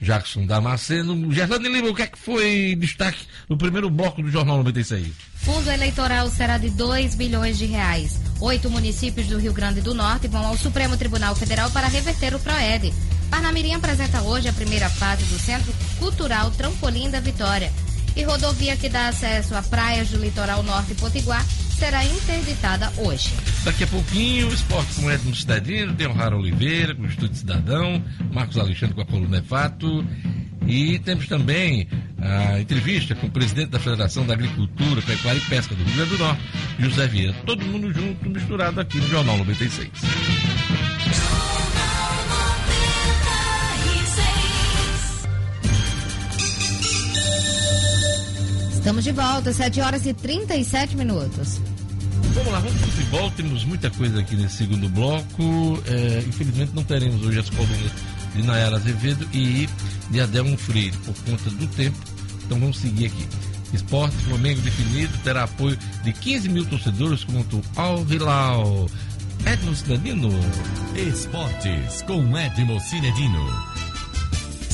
Speaker 1: Jackson Damasceno. Gerlane Lima, o que é que foi destaque no primeiro bloco do Jornal 96?
Speaker 4: Fundo eleitoral será de 2 bilhões de reais. Oito municípios do Rio Grande do Norte vão ao Supremo Tribunal Federal para reverter o PROED. Parnamirim apresenta hoje a primeira fase do Centro Cultural Trampolim da Vitória. E rodovia que dá acesso a praias do litoral norte potiguar será interditada hoje.
Speaker 1: Daqui a pouquinho, o esporte com Edmo Cidadino, tem o Rara Oliveira com o Estúdio Cidadão, Marcos Alexandre com a coluna é Fato. E temos também a entrevista com o presidente da Federação da Agricultura, Pecuária e Pesca do Rio Grande do Norte, José Vieira. Todo mundo junto, misturado aqui no Jornal 96.
Speaker 4: Estamos de volta, 7 horas e 37 minutos.
Speaker 1: Vamos lá, vamos para o futebol. Temos muita coisa aqui nesse segundo bloco. É, infelizmente não teremos hoje as colunas de Nayara Azevedo e de Adelmo Freire por conta do tempo. Então vamos seguir aqui. Esporte Flamengo definido terá apoio de 15 mil torcedores contra o Al Hilal. Edmo Cinedino.
Speaker 8: Esportes com Edmo Cinedino.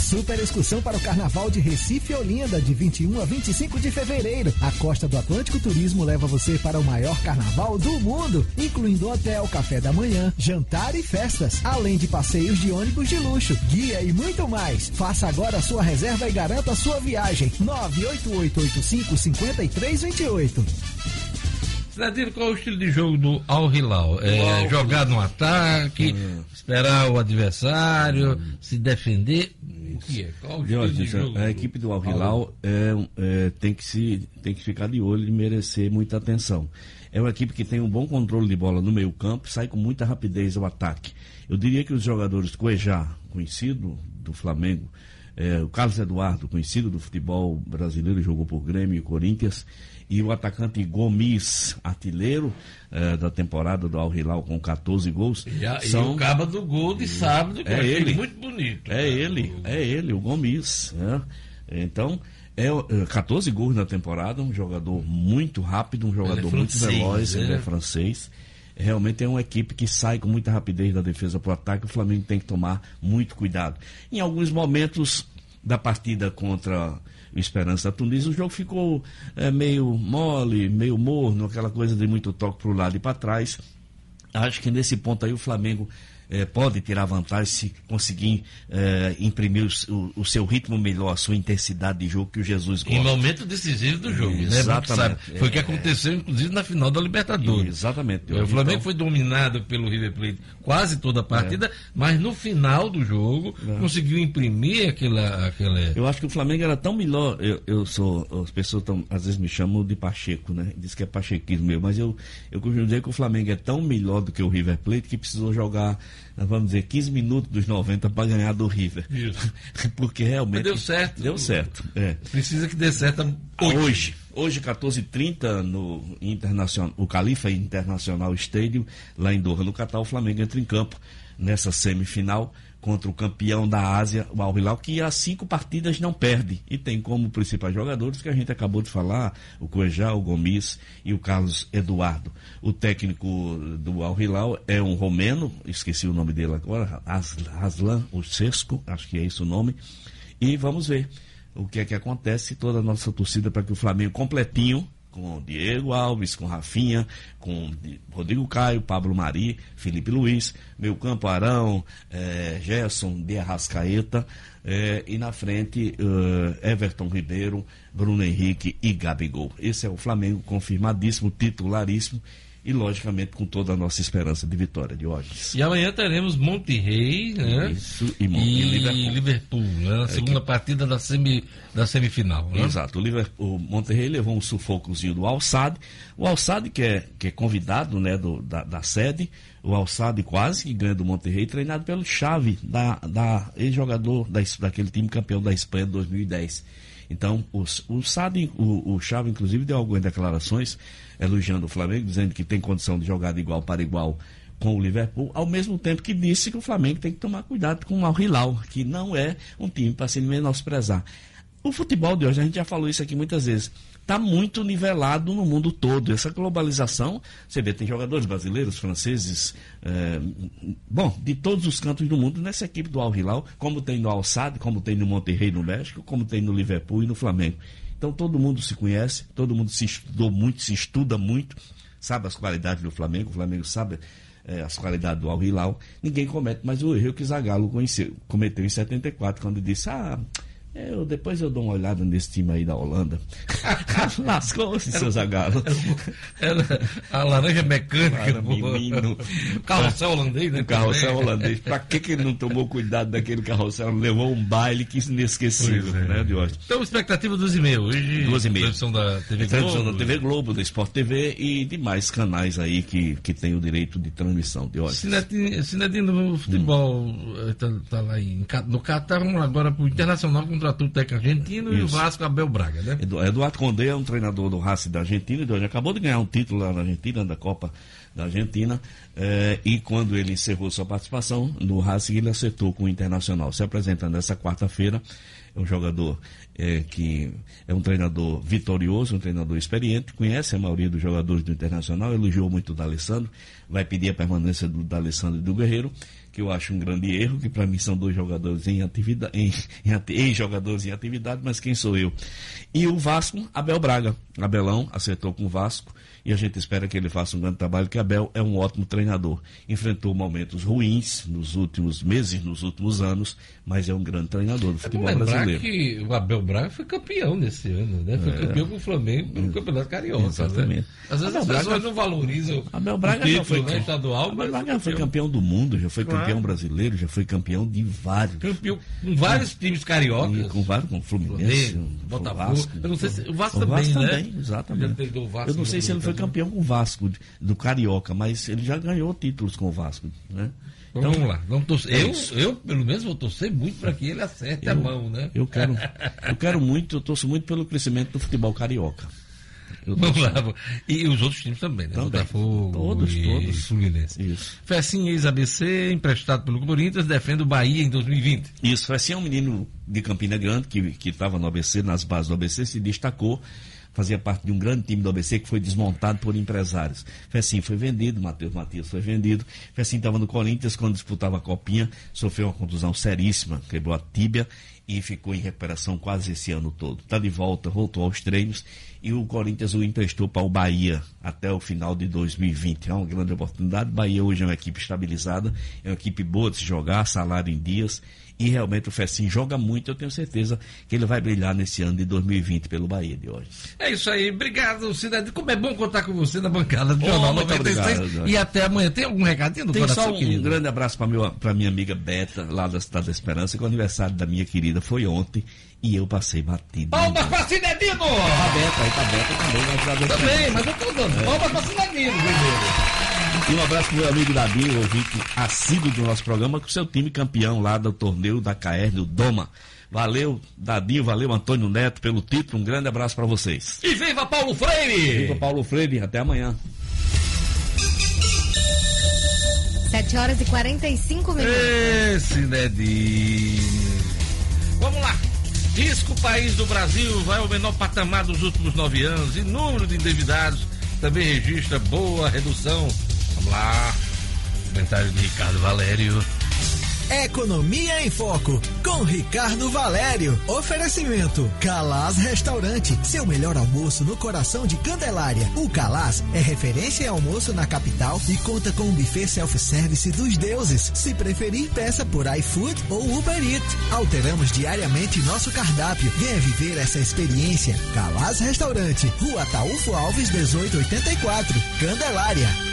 Speaker 7: Super excursão para o Carnaval de Recife Olinda, de 21 a 25 de fevereiro. A Costa do Atlântico Turismo leva você para o maior carnaval do mundo, incluindo hotel, café da manhã, jantar e festas, além de passeios de ônibus de luxo, guia e muito mais. Faça agora a sua reserva e garanta a sua viagem. 98885 5328.
Speaker 1: Cidadino, qual é o estilo de jogo do Al Hilal? É jogar no ataque, hum. esperar o adversário, hum. se defender. O que é? Qual o estilo
Speaker 3: de jogo? A equipe do Al Hilal é, é, tem, que se, tem que ficar de olho e merecer muita atenção. É uma equipe que tem um bom controle de bola no meio campo, sai com muita rapidez ao ataque. Eu diria que os jogadores Cuejá, conhecido do Flamengo, é, o Carlos Eduardo, conhecido do futebol brasileiro, jogou por Grêmio e Corinthians, e o atacante Gomes, artilheiro eh, da temporada do Al Hilal com 14 gols.
Speaker 1: E, a, são... e o caba do gol de sábado, que
Speaker 3: é ele.
Speaker 1: muito bonito.
Speaker 3: É ele, é ele, o Gomes. Né? Então, é 14 eh, gols na temporada, um jogador muito rápido, um jogador é muito veloz, né? ele é francês. realmente é uma equipe que sai com muita rapidez da defesa para o ataque. O Flamengo tem que tomar muito cuidado. Em alguns momentos da partida contra o Esperança Tunísia, o jogo ficou é, meio mole, meio morno, aquela coisa de muito toque para o lado e para trás. Acho que nesse ponto aí o Flamengo é, pode tirar vantagem se conseguir é, imprimir o, o, seu ritmo melhor, a sua intensidade de jogo que o Jesus gosta.
Speaker 1: Em momento decisivo do jogo, né? Exatamente. né? Foi o que aconteceu, inclusive, na final da Libertadores.
Speaker 3: Exatamente.
Speaker 1: O Flamengo então... foi dominado pelo River Plate quase toda a partida, é. mas no final do jogo é. conseguiu imprimir aquela, aquela.
Speaker 3: Eu acho que o Flamengo era tão melhor. Eu, eu sou. As pessoas tão, às vezes me chamam de Pacheco, né? Diz que é pachequismo meu, mas eu, eu costumo dizer que o Flamengo é tão melhor do que o River Plate que precisou jogar vamos dizer, 15 minutos dos 90 para ganhar do River.
Speaker 1: Isso. <laughs>
Speaker 3: Porque realmente. Mas
Speaker 1: deu certo.
Speaker 3: Deu certo.
Speaker 1: É. Precisa que dê certo
Speaker 3: hoje. Hoje, hoje 14h30, no Internacional, o Califa Internacional Stadium, lá em Doha, no Catar, o Flamengo entra em campo nessa semifinal contra o campeão da Ásia, o Al Hilal, que há cinco partidas não perde. E tem como principais jogadores que a gente acabou de falar, o Cuejá, o Gomes e o Carlos Eduardo. O técnico do Al Hilal é um romeno, esqueci o nome dele agora, Aslan Ursesco, acho que é esse o nome. E vamos ver o que é que acontece, toda a nossa torcida para que o Flamengo completinho com Diego Alves, com Rafinha, com Rodrigo Caio, Pablo Mari, Felipe Luiz, meu campo Arão, é, Gerson de Arrascaeta, é, e na frente uh, Everton Ribeiro, Bruno Henrique e Gabigol. Esse é o Flamengo confirmadíssimo, titularíssimo e, logicamente, com toda a nossa esperança de vitória de hoje.
Speaker 1: E amanhã teremos Monterrey né?
Speaker 3: Isso, e, Mon e,
Speaker 1: Liverpool, Liverpool né? na é segunda que... partida da, semi, da semifinal. Né?
Speaker 3: Exato. O, Liverpool, o Monterrey levou um sufocozinho do Alçade. O Alçade, que é, que é convidado né, do, da, da sede, o Alçade quase que ganha do Monterrey, treinado pelo Xavi, da, da ex-jogador da, daquele time campeão da Espanha de 2010. Então, os, o Sade, o, o Chave, inclusive, deu algumas declarações elogiando o Flamengo, dizendo que tem condição de jogar de igual para igual com o Liverpool, ao mesmo tempo que disse que o Flamengo tem que tomar cuidado com o Al Hilal, que não é um time para se menosprezar. O futebol de hoje, a gente já falou isso aqui muitas vezes, está muito nivelado no mundo todo. Essa globalização, você vê, tem jogadores brasileiros, franceses, é, bom, de todos os cantos do mundo nessa equipe do Al Hilal, como tem no Al como tem no Monterrey no México, como tem no Liverpool e no Flamengo. Então todo mundo se conhece, todo mundo se estudou muito, se estuda muito, sabe as qualidades do Flamengo, o Flamengo sabe é, as qualidades do Al Hilal. Ninguém comete mais o erro que Zagallo conheceu, cometeu em 74, quando disse, ah eu, depois eu dou uma olhada nesse time aí da Holanda. <laughs> Lascou-se, seu Zagalo.
Speaker 1: a laranja mecânica. Para
Speaker 3: menino.
Speaker 1: Carrossel holandês, né?
Speaker 3: O carrossel holandês. Pra que, que ele não tomou cuidado daquele carrossel? Levou um baile que inesquecível, é. né, Diógenes?
Speaker 1: Então, expectativa dos e-mails. Hoje,
Speaker 3: Duas e meia.
Speaker 1: Transmissão da TV Globo.
Speaker 3: Transmissão da TV Globo, da Sport TV e demais canais aí que, que tem o direito de transmissão,
Speaker 1: Diógenes. Sinedino, o futebol hum. tá, lá em, no Catar, vamos agora pro Internacional contra contratou o técnico argentino Isso. e o Vasco Abel Braga, né?
Speaker 3: Eduardo Condé é um treinador do Racing da Argentina, ele acabou de ganhar um título lá na Argentina, da Copa da Argentina, eh, e quando ele encerrou sua participação no Racing, ele acertou com o Internacional. Se apresentando nessa quarta-feira, é um jogador eh, que é um treinador vitorioso, um treinador experiente, conhece a maioria dos jogadores do Internacional, elogiou muito o D'Alessandro, vai pedir a permanência do D'Alessandro e do Guerreiro, que eu acho um grande erro, que para mim são dois jogadores em atividade, em, em, em, jogadores em atividade, mas quem sou eu? E o Vasco, Abel Braga. Abelão acertou com o Vasco e a gente espera que ele faça um grande trabalho, que Abel é um ótimo treinador. Enfrentou momentos ruins nos últimos meses, nos últimos anos, mas é um grande treinador do futebol é brasileiro.
Speaker 1: que o Abel Braga foi campeão nesse ano, né? Foi é. campeão com o Flamengo no Campeonato Carioca. Né?
Speaker 3: Exatamente. Né?
Speaker 1: Às vezes Abel as pessoas Braga, não valorizam
Speaker 3: Abel Braga o
Speaker 1: título,
Speaker 3: foi,
Speaker 1: né, estadual,
Speaker 3: Abel Braga já foi campeão do mundo, já foi claro. campeão brasileiro, já foi campeão de vários.
Speaker 1: Campeão com vários times cariocas.
Speaker 3: Com vários, com Fluminense,
Speaker 1: Botafogo. Vasco, eu não sei se, o Vasco, o Vasco também, né?
Speaker 3: Exatamente. Eu não sei se ele foi campeão com o Vasco do Carioca, mas ele já ganhou títulos com o Vasco, né?
Speaker 1: Então, vamos lá, vamos torcer. É eu, eu, pelo menos, vou torcer muito para que ele acerte eu, a mão, né?
Speaker 3: Eu quero, <laughs> eu quero muito, eu torço muito pelo crescimento do futebol carioca.
Speaker 1: Vamos lá. E os outros times também, né?
Speaker 3: Também. Botafogo todos,
Speaker 1: e
Speaker 3: todos.
Speaker 1: Fluminense.
Speaker 3: Isso.
Speaker 1: Fecinho, ex-ABC, emprestado pelo Corinthians, defende o Bahia em 2020.
Speaker 3: Isso, Fecinho é um menino de Campina Grande que estava no ABC, nas bases do ABC, se destacou fazia parte de um grande time do ABC que foi desmontado por empresários. Fecinho foi vendido, Matheus Matias foi vendido. Fecinho estava no Corinthians quando disputava a copinha, sofreu uma contusão seríssima, quebrou a tíbia e ficou em recuperação quase esse ano todo. Está de volta, voltou aos treinos e o Corinthians o emprestou para o Bahia até o final de 2020. É uma grande oportunidade. Bahia hoje é uma equipe estabilizada, é uma equipe boa de se jogar, salário em dias e realmente o Fessim joga muito. Eu tenho certeza que ele vai brilhar nesse ano de 2020 pelo Bahia de hoje.
Speaker 1: É isso aí. Obrigado, Cidade. Como é bom contar com você na bancada do oh, Jornal 96. Obrigado, e até amanhã. Tem algum recadinho do
Speaker 3: Tem coração, só um querido? grande abraço para minha amiga Beta, lá da Cidade da Esperança, que o aniversário da minha querida foi ontem e eu passei batido.
Speaker 1: Palmas para Cinedino!
Speaker 3: Tá Beta, aí tá Beta também.
Speaker 1: Mas também, mas eu tô dando. É. Palmas para Cinedino primeiro.
Speaker 3: E um abraço pro meu amigo Davi, ouvinte assíduo do nosso programa, com o seu time campeão lá do torneio da KR, do Doma. Valeu, Dadinho, valeu, Antônio Neto, pelo título. Um grande abraço para vocês.
Speaker 1: E viva Paulo Freire!
Speaker 3: Viva Paulo Freire, até amanhã.
Speaker 4: 7 horas e 45 minutos.
Speaker 1: Esse Nedinho. Vamos lá. Risco País do Brasil vai ao menor patamar dos últimos nove anos e número de endividados também registra boa redução Vamos lá. Comentário de Ricardo Valério.
Speaker 7: Economia em Foco, com Ricardo Valério. Oferecimento: Calaz Restaurante, seu melhor almoço no coração de Candelária. O Calaz é referência em almoço na capital e conta com um buffet self-service dos deuses. Se preferir, peça por iFood ou Uber Eats. Alteramos diariamente nosso cardápio. Venha viver essa experiência. Calaz Restaurante, Rua Taúfo Alves, 1884, Candelária.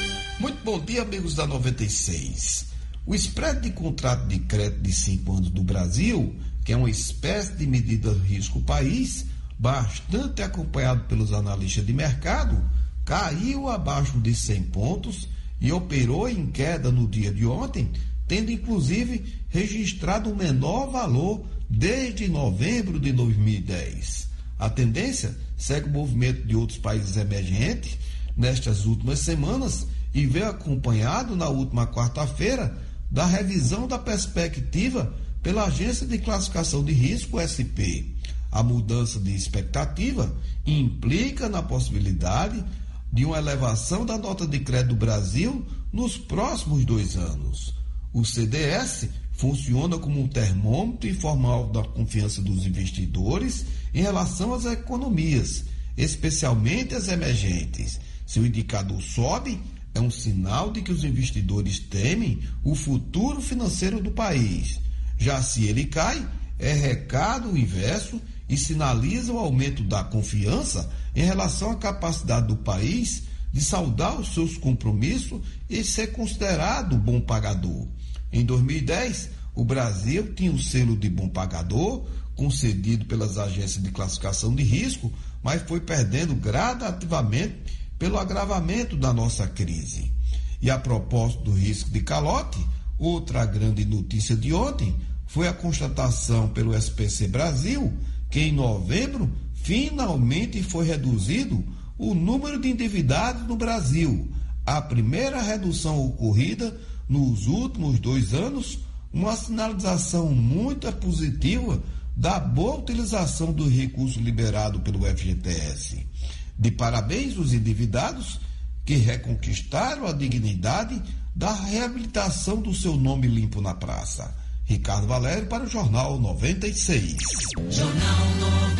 Speaker 9: Muito bom dia, amigos da 96. O spread de contrato de crédito de 5 anos do Brasil, que é uma espécie de medida de risco país, bastante acompanhado pelos analistas de mercado, caiu abaixo de 100 pontos e operou em queda no dia de ontem, tendo inclusive registrado o menor valor desde novembro de 2010. A tendência segue o movimento de outros países emergentes nestas últimas semanas e veio acompanhado na última quarta-feira da revisão da perspectiva pela Agência de Classificação de Risco SP. A mudança de expectativa implica na possibilidade de uma elevação da nota de crédito do Brasil nos próximos dois anos. O CDS funciona como um termômetro informal da confiança dos investidores em relação às economias, especialmente as emergentes. Se o indicador sobe, é um sinal de que os investidores temem o futuro financeiro do país. Já se ele cai, é recado inverso e sinaliza o aumento da confiança em relação à capacidade do país de saldar os seus compromissos e ser considerado bom pagador. Em 2010, o Brasil tinha o selo de bom pagador, concedido pelas agências de classificação de risco, mas foi perdendo gradativamente pelo agravamento da nossa crise. E a propósito do risco de calote, outra grande notícia de ontem foi a constatação pelo SPC Brasil que em novembro finalmente foi reduzido o número de endividados no Brasil, a primeira redução ocorrida nos últimos dois anos, uma sinalização muito positiva da boa utilização do recurso liberado pelo FGTS. De parabéns os endividados que reconquistaram a dignidade da reabilitação do seu nome limpo na praça. Ricardo Valério para o Jornal 96. Jornal
Speaker 4: 96.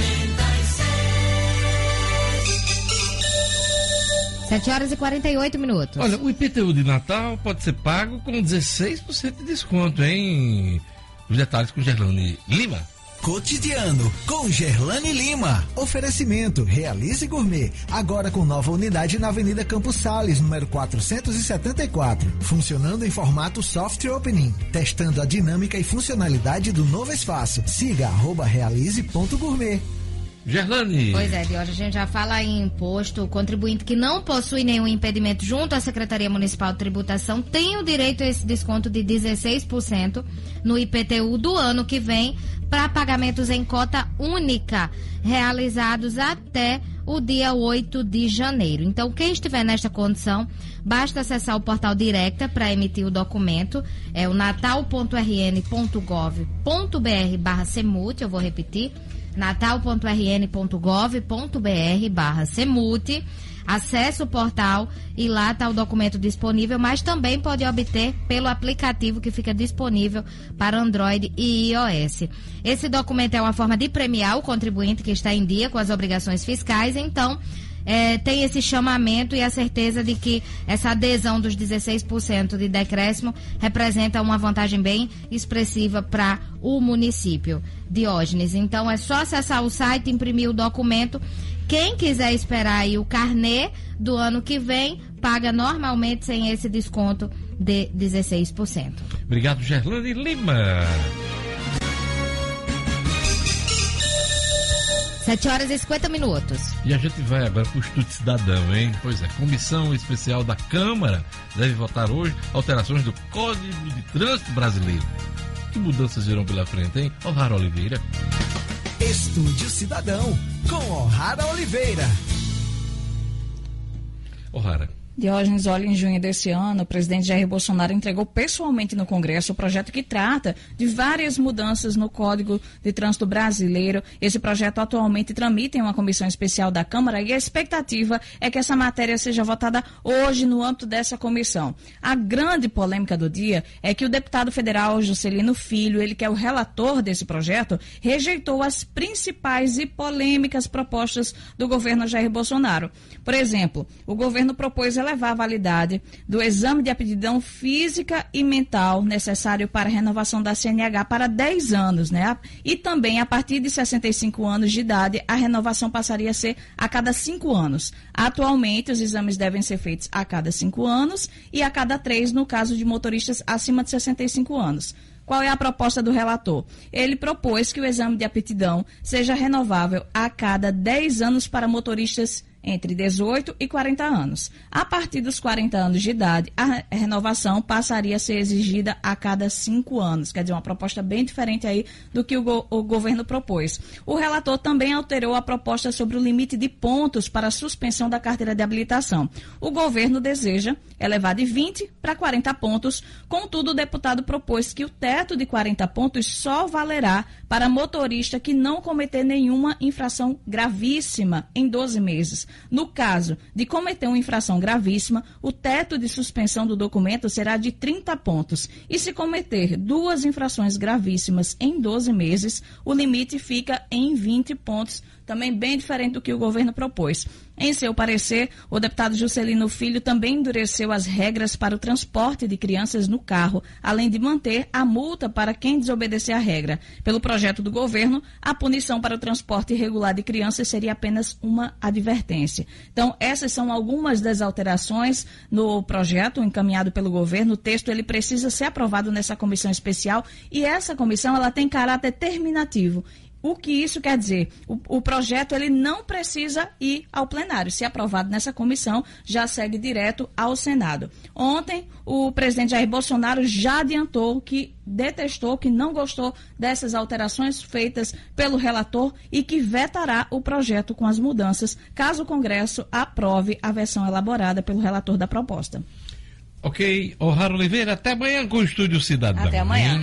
Speaker 4: 7 horas e 48 minutos.
Speaker 1: Olha, o IPTU de Natal pode ser pago com 16% de desconto, hein? Os detalhes com Gerlane Lima.
Speaker 7: Cotidiano, com Gerlane Lima. Oferecimento, Realize Gourmet. Agora com nova unidade na Avenida Campos Sales, número 474. Funcionando em formato soft opening. Testando a dinâmica e funcionalidade do novo espaço. Siga arroba realize.gourmet.
Speaker 1: Gerlane.
Speaker 4: Pois é, de hoje a gente já fala em imposto. O contribuinte que não possui nenhum impedimento junto à Secretaria Municipal de Tributação tem o direito a esse desconto de 16% no IPTU do ano que vem para pagamentos em cota única realizados até o dia 8 de janeiro. Então, quem estiver nesta condição, basta acessar o portal Directa para emitir o documento. É o natal.rn.gov.br barra eu vou repetir natal.rn.gov.br barra semute Acesse o portal e lá está o documento disponível, mas também pode obter pelo aplicativo que fica disponível para Android e iOS. Esse documento é uma forma de premiar o contribuinte que está em dia com as obrigações fiscais, então é, tem esse chamamento e a certeza de que essa adesão dos 16% de decréscimo representa uma vantagem bem expressiva para o município. Diógenes. Então é só acessar o site, imprimir o documento quem quiser esperar aí o carnê do ano que vem, paga normalmente sem esse desconto de 16%.
Speaker 1: Obrigado, Gerlane Lima.
Speaker 4: 7 horas e 50 minutos.
Speaker 1: E a gente vai agora para o Estudo Cidadão, hein? Pois é, Comissão Especial da Câmara deve votar hoje alterações do Código de Trânsito Brasileiro. Que mudanças virão pela frente, hein? Olá, Oliveira.
Speaker 7: Estúdio Cidadão, com O'Hara Oliveira.
Speaker 2: O'Hara. Diógenes, olha, em junho desse ano, o presidente Jair Bolsonaro entregou pessoalmente no Congresso o projeto que trata de várias mudanças no Código de Trânsito Brasileiro. Esse projeto atualmente tramita em uma comissão especial da Câmara e a expectativa é que essa matéria seja votada hoje no âmbito dessa comissão. A grande polêmica do dia é que o deputado federal Juscelino Filho, ele que é o relator desse projeto, rejeitou as principais e polêmicas propostas do governo Jair Bolsonaro. Por exemplo, o governo propôs elevar a validade do exame de aptidão física e mental necessário para a renovação da CNH para 10 anos, né? E também a partir de 65 anos de idade, a renovação passaria a ser a cada 5 anos. Atualmente, os exames devem ser feitos a cada 5 anos e a cada 3 no caso de motoristas acima de 65 anos. Qual é a proposta do relator? Ele propôs que o exame de aptidão seja renovável a cada 10 anos para motoristas entre 18 e 40 anos. A partir dos 40 anos de idade, a renovação passaria a ser exigida a cada cinco anos. Quer dizer, uma proposta bem diferente aí do que o, go o governo propôs. O relator também alterou a proposta sobre o limite de pontos para a suspensão da carteira de habilitação. O governo deseja elevar de 20 para 40 pontos, contudo, o deputado propôs que o teto de 40 pontos só valerá para motorista que não cometer nenhuma infração gravíssima em 12 meses. No caso de cometer uma infração gravíssima, o teto de suspensão do documento será de 30 pontos. E se cometer duas infrações gravíssimas em 12 meses, o limite fica em 20 pontos também bem diferente do que o governo propôs. Em seu parecer, o deputado Juscelino Filho também endureceu as regras para o transporte de crianças no carro, além de manter a multa para quem desobedecer a regra. Pelo projeto do governo, a punição para o transporte irregular de crianças seria apenas uma advertência. Então, essas são algumas das alterações no projeto encaminhado pelo governo. O texto ele precisa ser aprovado nessa comissão especial e essa comissão ela tem caráter terminativo o que isso quer dizer? O, o, projeto ele não precisa ir ao plenário. Se aprovado nessa comissão, já segue direto ao Senado. Ontem, o presidente Jair Bolsonaro já adiantou que detestou, que não gostou dessas alterações feitas pelo relator e que vetará o projeto com as mudanças, caso o Congresso aprove a versão elaborada pelo relator da proposta.
Speaker 1: Ok, O'Hara Oliveira, até amanhã com o Estúdio Cidadão.
Speaker 2: Até amanhã.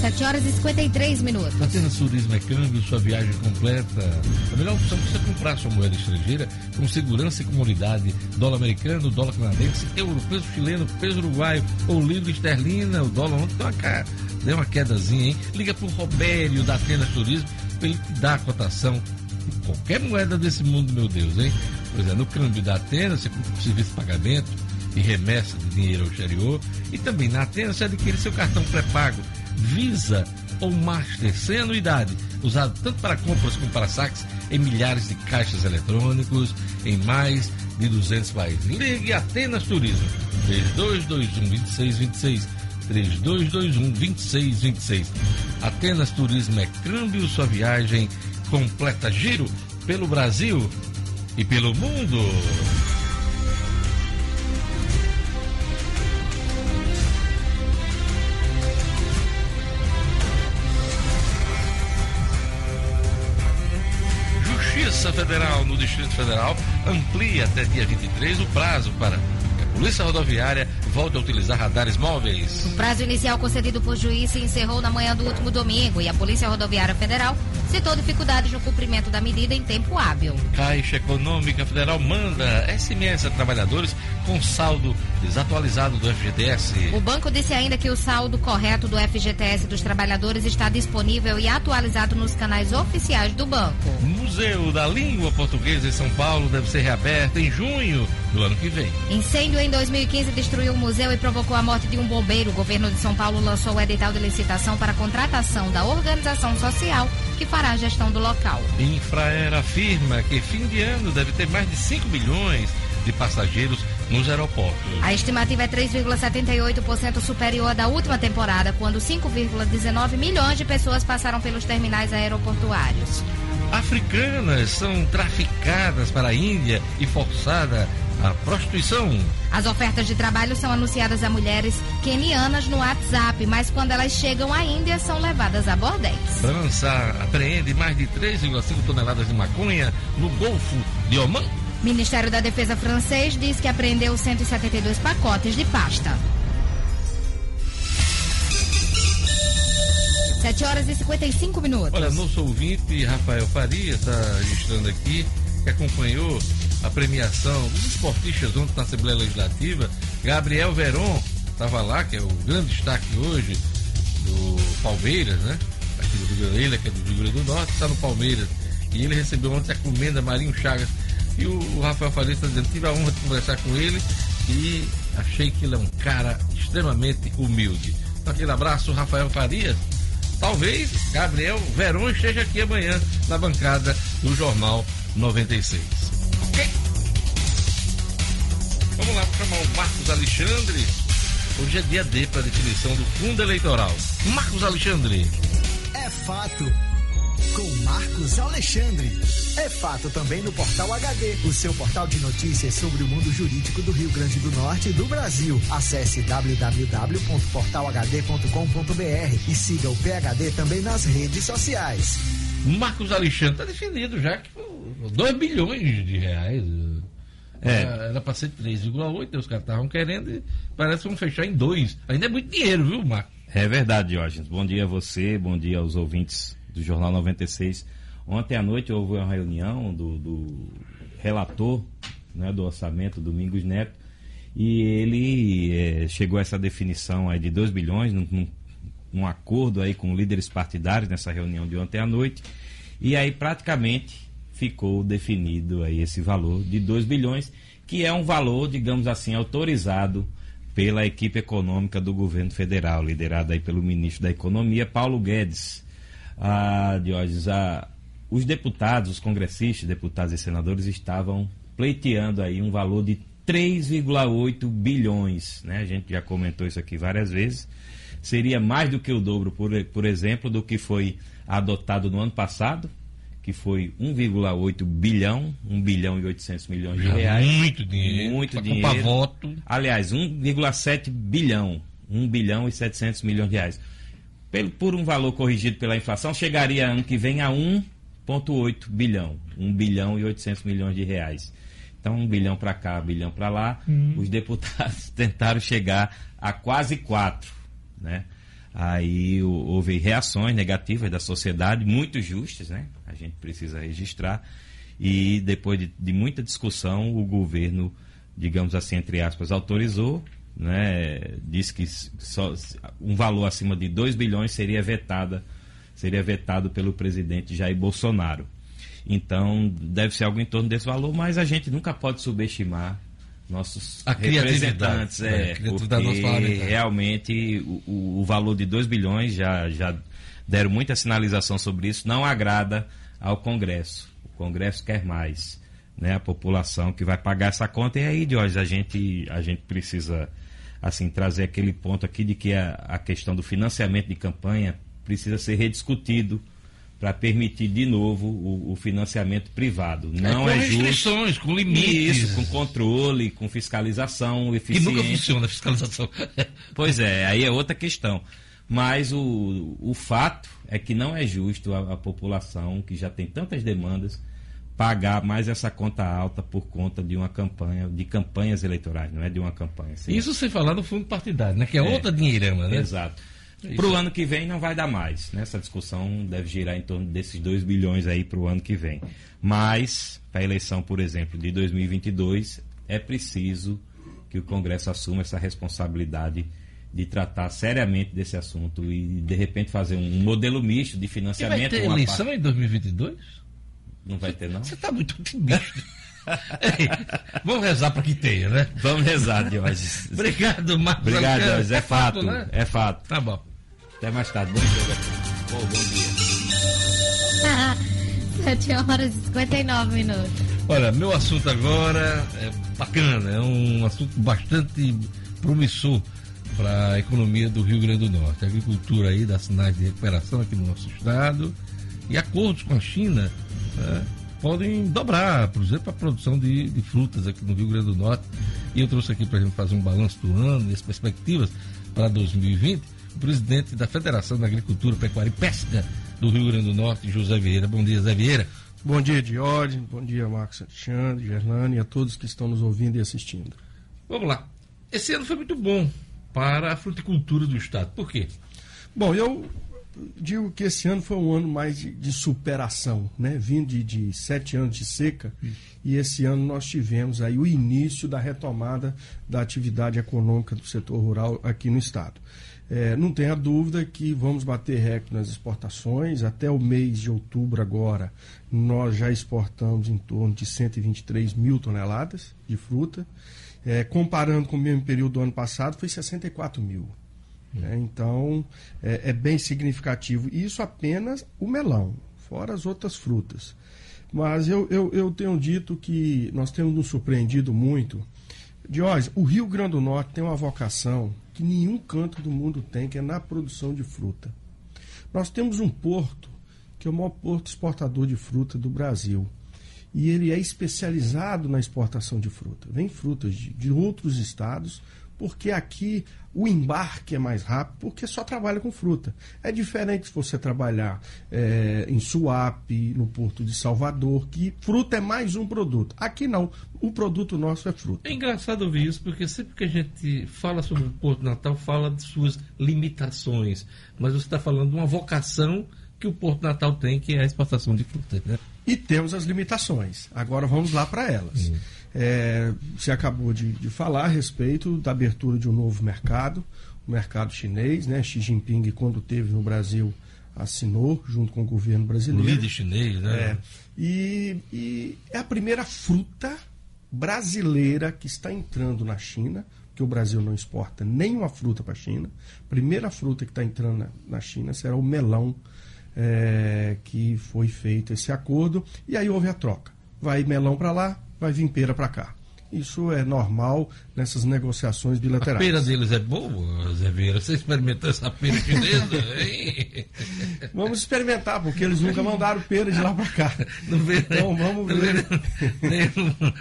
Speaker 4: 7 horas e 53 minutos.
Speaker 1: Atenas Turismo é câmbio, sua viagem completa. A melhor opção é você comprar sua moeda estrangeira com segurança e comodidade. Dólar americano, dólar canadense, euro, peso chileno, peso uruguaio ou livro esterlina. O dólar ontem deu uma, deu uma quedazinha, hein? Liga pro Robério da Atenas Turismo para ele te dar a cotação de qualquer moeda desse mundo, meu Deus, hein? Pois é, no câmbio da Atenas, você compra o serviço de pagamento e remessa de dinheiro ao exterior. E também na Atenas você adquire seu cartão pré-pago Visa ou Master sem anuidade, usado tanto para compras como para saques em milhares de caixas eletrônicos em mais de 200 países. Ligue Atenas Turismo 3221 2626 3221 2626. Atenas Turismo é câmbio sua viagem completa giro pelo Brasil e pelo mundo. Justiça Federal no Distrito Federal amplia até dia 23 o prazo para Polícia Rodoviária volta a utilizar radares móveis.
Speaker 4: O prazo inicial concedido por juiz se encerrou na manhã do último domingo e a Polícia Rodoviária Federal citou dificuldades no cumprimento da medida em tempo hábil.
Speaker 1: Caixa Econômica Federal manda SMS a trabalhadores com saldo desatualizado do FGTS.
Speaker 4: O banco disse ainda que o saldo correto do FGTS dos trabalhadores está disponível e atualizado nos canais oficiais do banco.
Speaker 1: Museu da Língua Portuguesa em São Paulo deve ser reaberto em junho do ano que vem.
Speaker 4: Incêndio em 2015 destruiu o museu e provocou a morte de um bombeiro. O governo de São Paulo lançou o edital de licitação para a contratação da organização social que fará a gestão do local.
Speaker 1: Infraera afirma que fim de ano deve ter mais de 5 milhões de passageiros nos aeroportos.
Speaker 4: A estimativa é 3,78% superior à da última temporada, quando 5,19 milhões de pessoas passaram pelos terminais aeroportuários.
Speaker 1: Africanas são traficadas para a Índia e forçada a prostituição.
Speaker 4: As ofertas de trabalho são anunciadas a mulheres quenianas no WhatsApp, mas quando elas chegam à Índia são levadas a bordéis.
Speaker 1: França apreende mais de 3,5 toneladas de maconha no Golfo de Oman.
Speaker 4: Ministério da Defesa francês diz que apreendeu 172 pacotes de pasta. 7 horas e 55 minutos.
Speaker 1: Olha, nosso ouvinte, Rafael Faria, está registrando aqui, que acompanhou a premiação dos esportistas ontem na Assembleia Legislativa. Gabriel Veron estava lá, que é o grande destaque hoje do Palmeiras, né? Aqui do Rio Grande, que é do Rio Grande do Norte, está no Palmeiras. E ele recebeu ontem a comenda Marinho Chagas. E o, Rafael Faria está dizendo, tive a honra de conversar com ele e achei que ele é um cara extremamente humilde. Então, aquele abraço, Rafael Faria. Talvez Gabriel Veron esteja aqui amanhã na bancada do Jornal 96. Vamos lá chamar o Marcos Alexandre. Hoje é dia D para definição do fundo eleitoral. Marcos Alexandre.
Speaker 7: É fato. Com Marcos Alexandre. É fato também no Portal HD, o seu portal de notícias sobre o mundo jurídico do Rio Grande do Norte e do Brasil. Acesse www.portalhd.com.br e siga o PHD também nas redes sociais.
Speaker 1: Marcos Alexandre está definido já que 2 bilhões de reais. É. Era para ser 3,8, os caras estavam querendo e parece que vão fechar em 2. Ainda é muito dinheiro, viu, Marcos?
Speaker 10: É verdade, Diógenes. Bom dia a você, bom dia aos ouvintes do Jornal 96. Ontem à noite houve uma reunião do, do relator né, do orçamento, Domingos Neto, e ele é, chegou a essa definição aí de 2 bilhões, num, num, num acordo aí com líderes partidários nessa reunião de ontem à noite, e aí praticamente ficou definido aí esse valor de 2 bilhões, que é um valor, digamos assim, autorizado pela equipe econômica do governo federal, liderada aí pelo ministro da Economia, Paulo Guedes. Ah, Diógenes, ah, os deputados, os congressistas, deputados e senadores estavam pleiteando aí um valor de 3,8 bilhões, né? A gente já comentou isso aqui várias vezes. Seria mais do que o dobro, por, por exemplo, do que foi adotado no ano passado, que foi 1,8 bilhão, 1 bilhão e 800 milhões de reais.
Speaker 1: Muito dinheiro.
Speaker 10: Muito dinheiro.
Speaker 1: voto.
Speaker 10: Aliás, 1,7 bilhão, 1 bilhão e 700 milhões de reais. Pelo, por um valor corrigido pela inflação, chegaria ano que vem a 1,8 bilhão, 1 bilhão e 800 milhões de reais. Então, um bilhão para cá, um bilhão para lá.
Speaker 1: Hum.
Speaker 10: Os <laughs> deputados tentaram chegar a quase quatro, né? Aí houve reações negativas da sociedade, muito justas, né? A gente precisa registrar. E depois de, de muita discussão, o governo, digamos assim, entre aspas, autorizou, né? Disse que só, um valor acima de 2 bilhões seria vetada, seria vetado pelo presidente Jair Bolsonaro. Então, deve ser algo em torno desse valor, mas a gente nunca pode subestimar nossos
Speaker 1: A
Speaker 10: representantes.
Speaker 1: né?
Speaker 10: É,
Speaker 1: A criatividade
Speaker 10: porque realmente o, o- valor de 2 bilhões já, já deram muita sinalização sobre isso, não agrada ao Congresso. O Congresso quer mais. Né, a população que vai pagar essa conta. E aí, a gente, a gente precisa assim trazer aquele ponto aqui de que a, a questão do financiamento de campanha precisa ser rediscutido para permitir de novo o, o financiamento privado. Não
Speaker 1: com
Speaker 10: é, justo.
Speaker 1: restrições, com limites.
Speaker 10: Isso, com controle, com fiscalização eficiente.
Speaker 1: nunca funciona a fiscalização. <laughs>
Speaker 10: Pois é, aí é outra questão. Mas o, o fato é que não é justo a, a população, que já tem tantas demandas, pagar mais essa conta alta por conta de uma campanha, de campanhas eleitorais, não é de uma campanha.
Speaker 1: Sim. Isso sem falar do fundo partidário, né? Que é, é outra dinheirama, né?
Speaker 10: Exato. Para o ano que vem não vai dar mais. Né? Essa discussão deve girar em torno desses 2 bilhões aí para o ano que vem. Mas, para a eleição, por exemplo, de 2022, é preciso que o Congresso assuma essa responsabilidade de tratar seriamente desse assunto e, de repente, fazer um modelo misto de financiamento. E vai
Speaker 1: ter eleição parte... em 2022?
Speaker 10: Não vai ter, não?
Speaker 1: Você está muito otimista. <laughs> Ei, vamos rezar para que tenha, né?
Speaker 10: Vamos rezar, Diógenes. <laughs>
Speaker 1: Obrigado, Marcos.
Speaker 10: Obrigado, Diógenes. É, é fato, fato né? é fato.
Speaker 1: Tá bom.
Speaker 10: Até mais tarde. Bom dia. Bom, bom
Speaker 4: dia. <laughs> 7 horas e 59 minutos.
Speaker 1: Olha, meu assunto agora é bacana, é um assunto bastante promissor para a economia do Rio Grande do Norte. A agricultura aí dá sinais de recuperação aqui no nosso estado e acordos com a China né, podem dobrar, por exemplo, a produção de, de, frutas aqui no Rio Grande do Norte. E eu trouxe aqui para a gente fazer um balanço do ano e as perspectivas para 2020, o presidente da Federação da Agricultura, Pecuária e Pesca do Rio Grande do Norte, José Vieira. Bom dia, Zé Vieira.
Speaker 11: Bom dia, Diógenes. Bom dia, Marcos Alexandre, Gerlane e a todos que estão nos ouvindo e assistindo.
Speaker 1: Vamos lá. Esse ano foi muito bom para a fruticultura do Estado. Por quê?
Speaker 11: Bom, eu digo que esse ano foi um ano mais de, de superação, né? Vindo de, de, sete anos de seca e esse ano nós tivemos aí o início da retomada da atividade econômica do setor rural aqui no estado. É, não tenha dúvida que vamos bater recorde nas exportações. Até o mês de outubro agora, nós já exportamos em torno de 123 mil toneladas de fruta. É, comparando com o mesmo período do ano passado, foi 64 mil. Né? Então, é, é, bem significativo. E isso apenas o melão, fora as outras frutas. Mas eu, eu, eu tenho dito que nós temos nos surpreendido muito. Diógenes, o Rio Grande do Norte tem uma vocação que nenhum canto do mundo tem, que é na produção de fruta. Nós temos um porto, que é o maior porto exportador de fruta do Brasil e ele é especializado na exportação de fruta. Vem frutas de, de outros estados, porque aqui o embarque é mais rápido, porque só trabalha com fruta. É diferente se você trabalhar é, em Suape, no Porto de Salvador, que fruta é mais um produto. Aqui não, o produto nosso é fruta.
Speaker 1: É engraçado ouvir isso, porque sempre que a gente fala sobre o Porto Natal, fala de suas limitações. Mas você está falando de uma vocação que o Porto Natal tem, que é a exportação de fruta. Né?
Speaker 11: E temos as limitações. Agora vamos lá para elas. Uhum. É, você acabou de, de, falar a respeito da abertura de um novo mercado, o mercado chinês, né? Xi Jinping, quando teve no Brasil, assinou junto com o governo brasileiro. O
Speaker 1: líder chinês, né?
Speaker 11: É, e, e é a primeira fruta brasileira que está entrando na China, que o Brasil não exporta nenhuma fruta para a China. Primeira fruta que está entrando na, na China será o melão é, que foi feito esse acordo e aí houve a troca. Vai melão para lá, vai vir pera para cá. Isso é normal nessas negociações bilaterais.
Speaker 1: A pera deles é boa, Zé Vieira? Você experimentou essa pera chinesa? <laughs>
Speaker 11: vamos experimentar, porque eles nunca mandaram pera de lá para cá. Não veio, então vamos ver.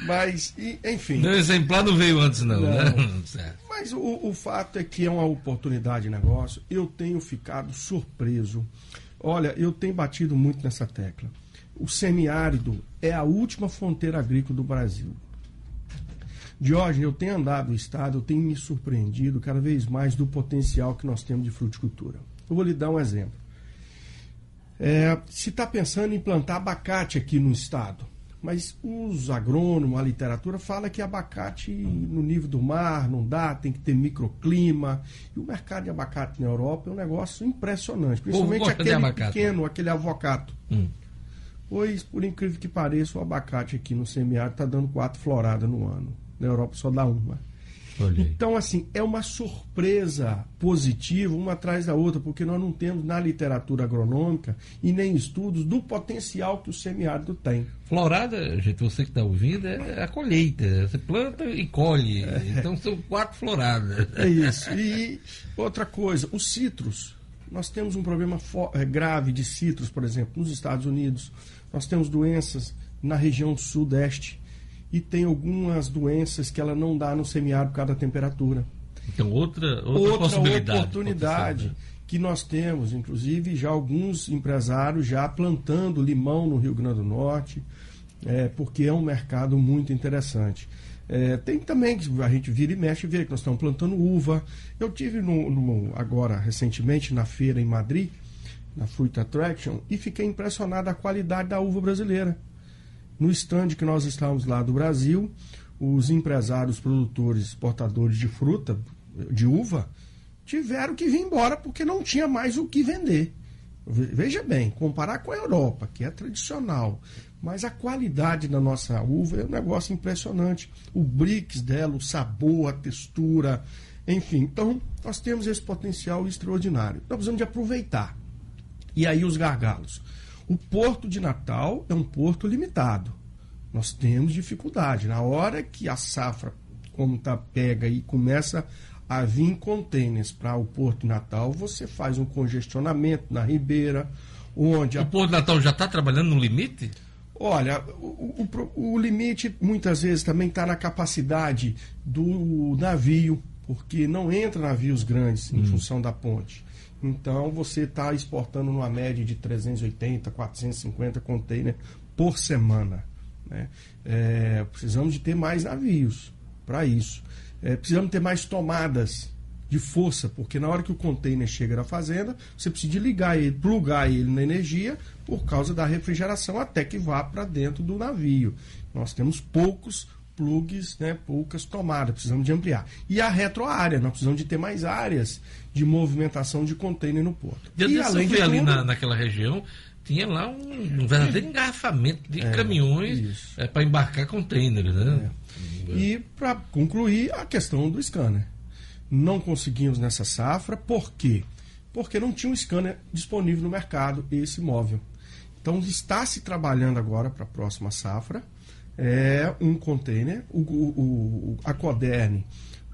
Speaker 11: Mas, enfim.
Speaker 1: Não, exemplar não veio antes, não. não. <laughs>
Speaker 11: Né? Mas o, o fato é que é uma oportunidade de negócio. Eu tenho ficado surpreso Olha, eu tenho batido muito nessa tecla. O semiárido é a última fronteira agrícola do Brasil. Diógenes, eu tenho andado no estado, eu tenho me surpreendido cada vez mais do potencial que nós temos de fruticultura. Eu vou lhe dar um exemplo. É, se está pensando em plantar abacate aqui no estado, mas os agrônomos, a literatura fala que abacate no nível do mar não dá, tem que ter microclima. E o mercado de abacate na Europa é um negócio impressionante, principalmente aquele pequeno, aquele avocato. Hum. Pois, por incrível que pareça, o abacate aqui no semiárido está dando quatro floradas no ano. Na Europa só dá uma. Então, assim, é uma surpresa positiva, uma atrás da outra, porque nós não temos na literatura agronômica e nem estudos do potencial que o semiárido tem.
Speaker 1: Florada, gente, você que está ouvindo, é a colheita. Você planta e colhe. É. Então são quatro floradas.
Speaker 11: É isso. E outra coisa, os citros. Nós temos um problema é, grave de citros, por exemplo, nos Estados Unidos. Nós temos doenças na região sudeste e tem algumas doenças que ela não dá no semiárido por causa da temperatura.
Speaker 1: Então, outra, outra, outra
Speaker 11: oportunidade que nós temos, inclusive já alguns empresários já plantando limão no Rio Grande do Norte, é, porque é um mercado muito interessante. É, tem também que a gente vira e mexe e vê que nós estamos plantando uva. Eu tive no, no, agora recentemente na feira em Madrid, na Fruit Attraction, e fiquei impressionado a qualidade da uva brasileira. No estande que nós estávamos lá do Brasil, os empresários, produtores, exportadores de fruta, de uva, tiveram que vir embora porque não tinha mais o que vender. Veja bem, comparar com a Europa, que é tradicional, mas a qualidade da nossa uva é um negócio impressionante. O brix dela, o sabor, a textura, enfim. Então, nós temos esse potencial extraordinário. Nós precisamos de aproveitar. E aí os gargalos. O porto de Natal é um porto limitado. Nós temos dificuldade. Na hora que a safra, como tá pega e começa a vir contêineres para o Porto de Natal, você faz um congestionamento na ribeira, onde...
Speaker 1: O a... Porto de Natal já está trabalhando no limite?
Speaker 11: Olha, o, o, o limite muitas vezes também está na capacidade do navio, porque não entra navios grandes em hum. função da ponte. Então você está exportando numa média de 380, 450 containers por semana. Né? É, precisamos de ter mais navios para isso. É, precisamos ter mais tomadas de força, porque na hora que o container chega na fazenda, você precisa ligar ele, plugar ele na energia por causa da refrigeração até que vá para dentro do navio. Nós temos poucos plugs, né, poucas tomadas, precisamos de ampliar. E a retroárea, nós precisamos de ter mais áreas de movimentação de container no porto.
Speaker 1: E, e além de tudo, ali na, naquela região, tinha lá um, um verdadeiro engarrafamento de é, caminhões é, para embarcar containers, né?
Speaker 11: É. E para concluir, a questão do scanner não conseguimos nessa safra. Por quê? Porque não tinha um scanner disponível no mercado, esse móvel. Então está se trabalhando agora para a próxima safra. É um container. O, o, o a Coderne,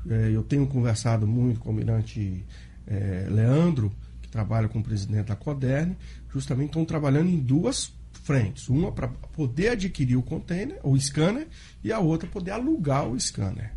Speaker 11: é, eu tenho conversado muito com o almirante é, Leandro, que trabalha com o presidente da Coderne, justamente estão trabalhando em duas frentes. Uma para poder adquirir o container, o scanner, e a outra poder alugar o scanner.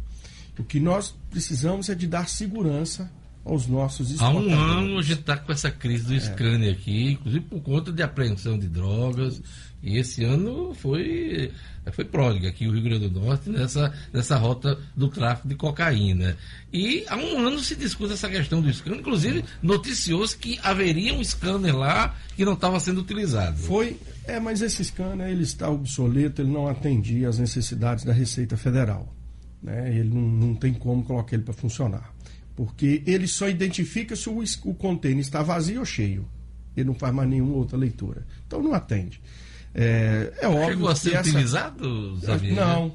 Speaker 11: O que nós precisamos é de dar segurança aos nossos
Speaker 1: exportadores. Há um ano a gente está com essa crise do é. scanner aqui, inclusive por conta de apreensão de drogas. E esse ano foi, foi pródiga aqui o Rio Grande do Norte nessa, nessa rota do tráfico de cocaína. E há um ano se discute essa questão do scanner, inclusive noticiou-se que haveria um scanner lá que não estava sendo utilizado.
Speaker 11: Foi, é, mas esse scanner ele está obsoleto, ele não atendia às necessidades da Receita Federal. Né? Ele não, não tem como colocar ele para funcionar. Porque ele só identifica se o, o container está vazio ou cheio. Ele não faz mais nenhuma outra leitura. Então não atende. É, é óbvio.
Speaker 1: Chegou a ser essa... utilizado, Xavier?
Speaker 11: Não.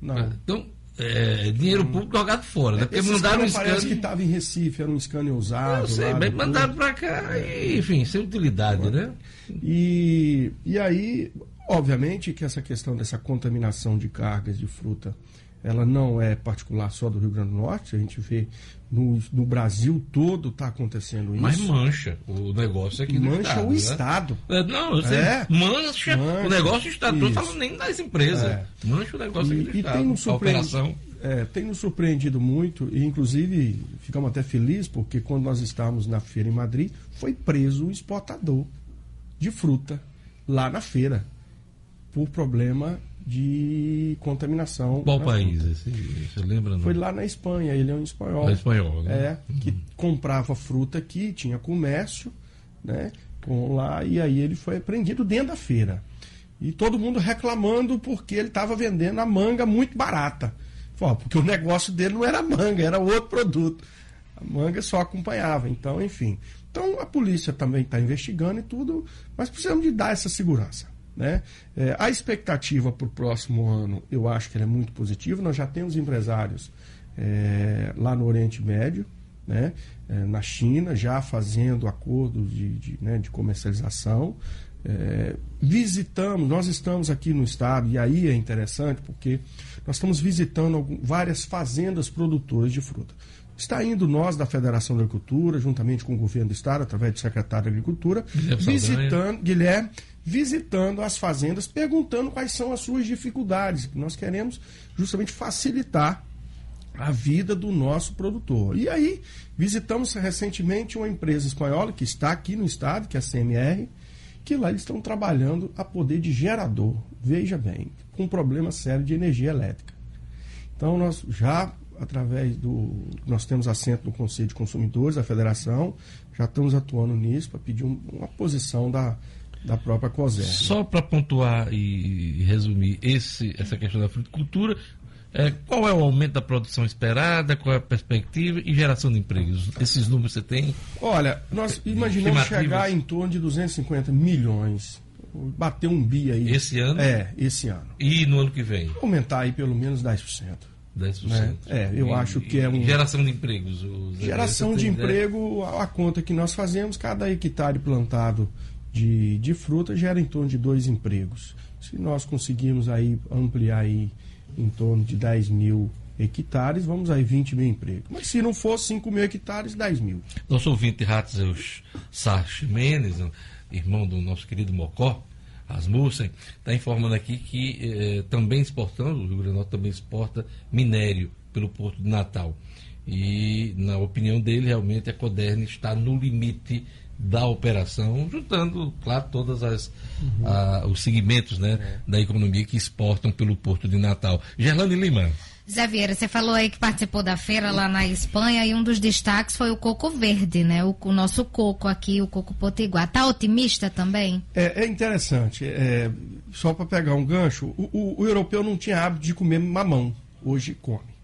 Speaker 11: Não.
Speaker 1: Então, é, dinheiro público jogado fora, né?
Speaker 11: Porque mandaram um. Parece que estava em Recife, era um scanner usado. Eu
Speaker 1: sei, mas mandaram para cá, e, enfim, sem utilidade, né?
Speaker 11: E, e aí, obviamente, que essa questão dessa contaminação de cargas de fruta ela não é particular só do Rio Grande do Norte, a gente vê no, no Brasil todo está acontecendo isso.
Speaker 1: Mas mancha o negócio aqui
Speaker 11: Mancha estado, o
Speaker 1: né?
Speaker 11: Estado.
Speaker 1: É, não, você é. mancha, mancha, o negócio do Estado. Não estou falando nem das empresas. É. Mancha o negócio
Speaker 11: e,
Speaker 1: aqui do
Speaker 11: e
Speaker 1: Estado.
Speaker 11: Tem nos operação. É, tem nos surpreendido muito e inclusive ficamos até felizes porque quando nós estávamos na feira em Madrid foi preso um exportador de fruta lá na feira por problema de contaminação.
Speaker 1: Qual país? Esse, você lembra? Não?
Speaker 11: Foi lá na Espanha, ele é um espanhol.
Speaker 1: É espanhol, né?
Speaker 11: É, que uhum. comprava fruta aqui, tinha comércio, né? Com lá, e aí ele foi apreendido dentro da feira. E todo mundo reclamando porque ele estava vendendo a manga muito barata. Pô, porque o negócio dele não era manga, era outro produto. A manga só acompanhava. Então, enfim. Então a polícia também está investigando e tudo, mas precisamos de dar essa segurança. Né? É, a expectativa para o próximo ano, eu acho que é muito positiva. Nós já temos empresários é, lá no Oriente Médio, né? É, na China, já fazendo acordos de, de, né, de comercialização. É, visitamos, nós estamos aqui no estado, e aí é interessante porque nós estamos visitando algum, várias fazendas produtoras de fruta. Está indo nós da Federação da Agricultura, juntamente com o governo do estado, através do secretário da Agricultura, Guilherme visitando, Saldanha. Guilherme, visitando as fazendas, perguntando quais são as suas dificuldades. Nós queremos justamente facilitar a vida do nosso produtor. E aí, visitamos recentemente uma empresa espanhola que está aqui no estado, que é a CMR, que lá eles estão trabalhando a poder de gerador, veja bem, com um problema sério de energia elétrica. Então nós já através do nós temos assento no Conselho de Consumidores da Federação, já estamos atuando nisso para pedir um, uma posição da, da própria COSER.
Speaker 1: Só para pontuar e resumir esse, essa questão da fruticultura, é, qual é o aumento da produção esperada, qual é a perspectiva e geração de empregos? Esses números você tem?
Speaker 11: Olha, nós imaginamos chegar em torno de 250 milhões. Bater um bi aí.
Speaker 1: Esse ano?
Speaker 11: É, esse ano.
Speaker 1: E no ano que vem?
Speaker 11: Aumentar aí pelo menos 10%.
Speaker 1: 10%. Né?
Speaker 11: É, eu e, acho que é um.
Speaker 1: Geração de empregos.
Speaker 11: Geração de emprego, a conta que nós fazemos, cada hectare plantado de, de fruta gera em torno de dois empregos. Se nós conseguirmos aí ampliar aí em torno de 10 mil hectares, vamos aí 20 mil empregos. Mas se não for 5 mil hectares, 10 mil.
Speaker 1: Nosso ouvinte Ratzeus Sarch Mendes, irmão do nosso querido Mocó, Rasmussen, está informando aqui que eh, também exportando, o Rio Grande do Norte também exporta minério pelo Porto de Natal. E, na opinião dele, realmente a Coderne está no limite da operação, juntando, claro, todos uhum. os segmentos né, é. da economia que exportam pelo Porto de Natal. Gerlane Lima.
Speaker 4: Zé Vieira, você falou aí que participou da feira lá na Espanha e um dos destaques foi o coco verde, né? O, o nosso coco aqui, o coco potiguar. Tá otimista também?
Speaker 11: É, é interessante. É, só para pegar um gancho, o, o, o europeu não tinha hábito de comer mamão. Hoje come.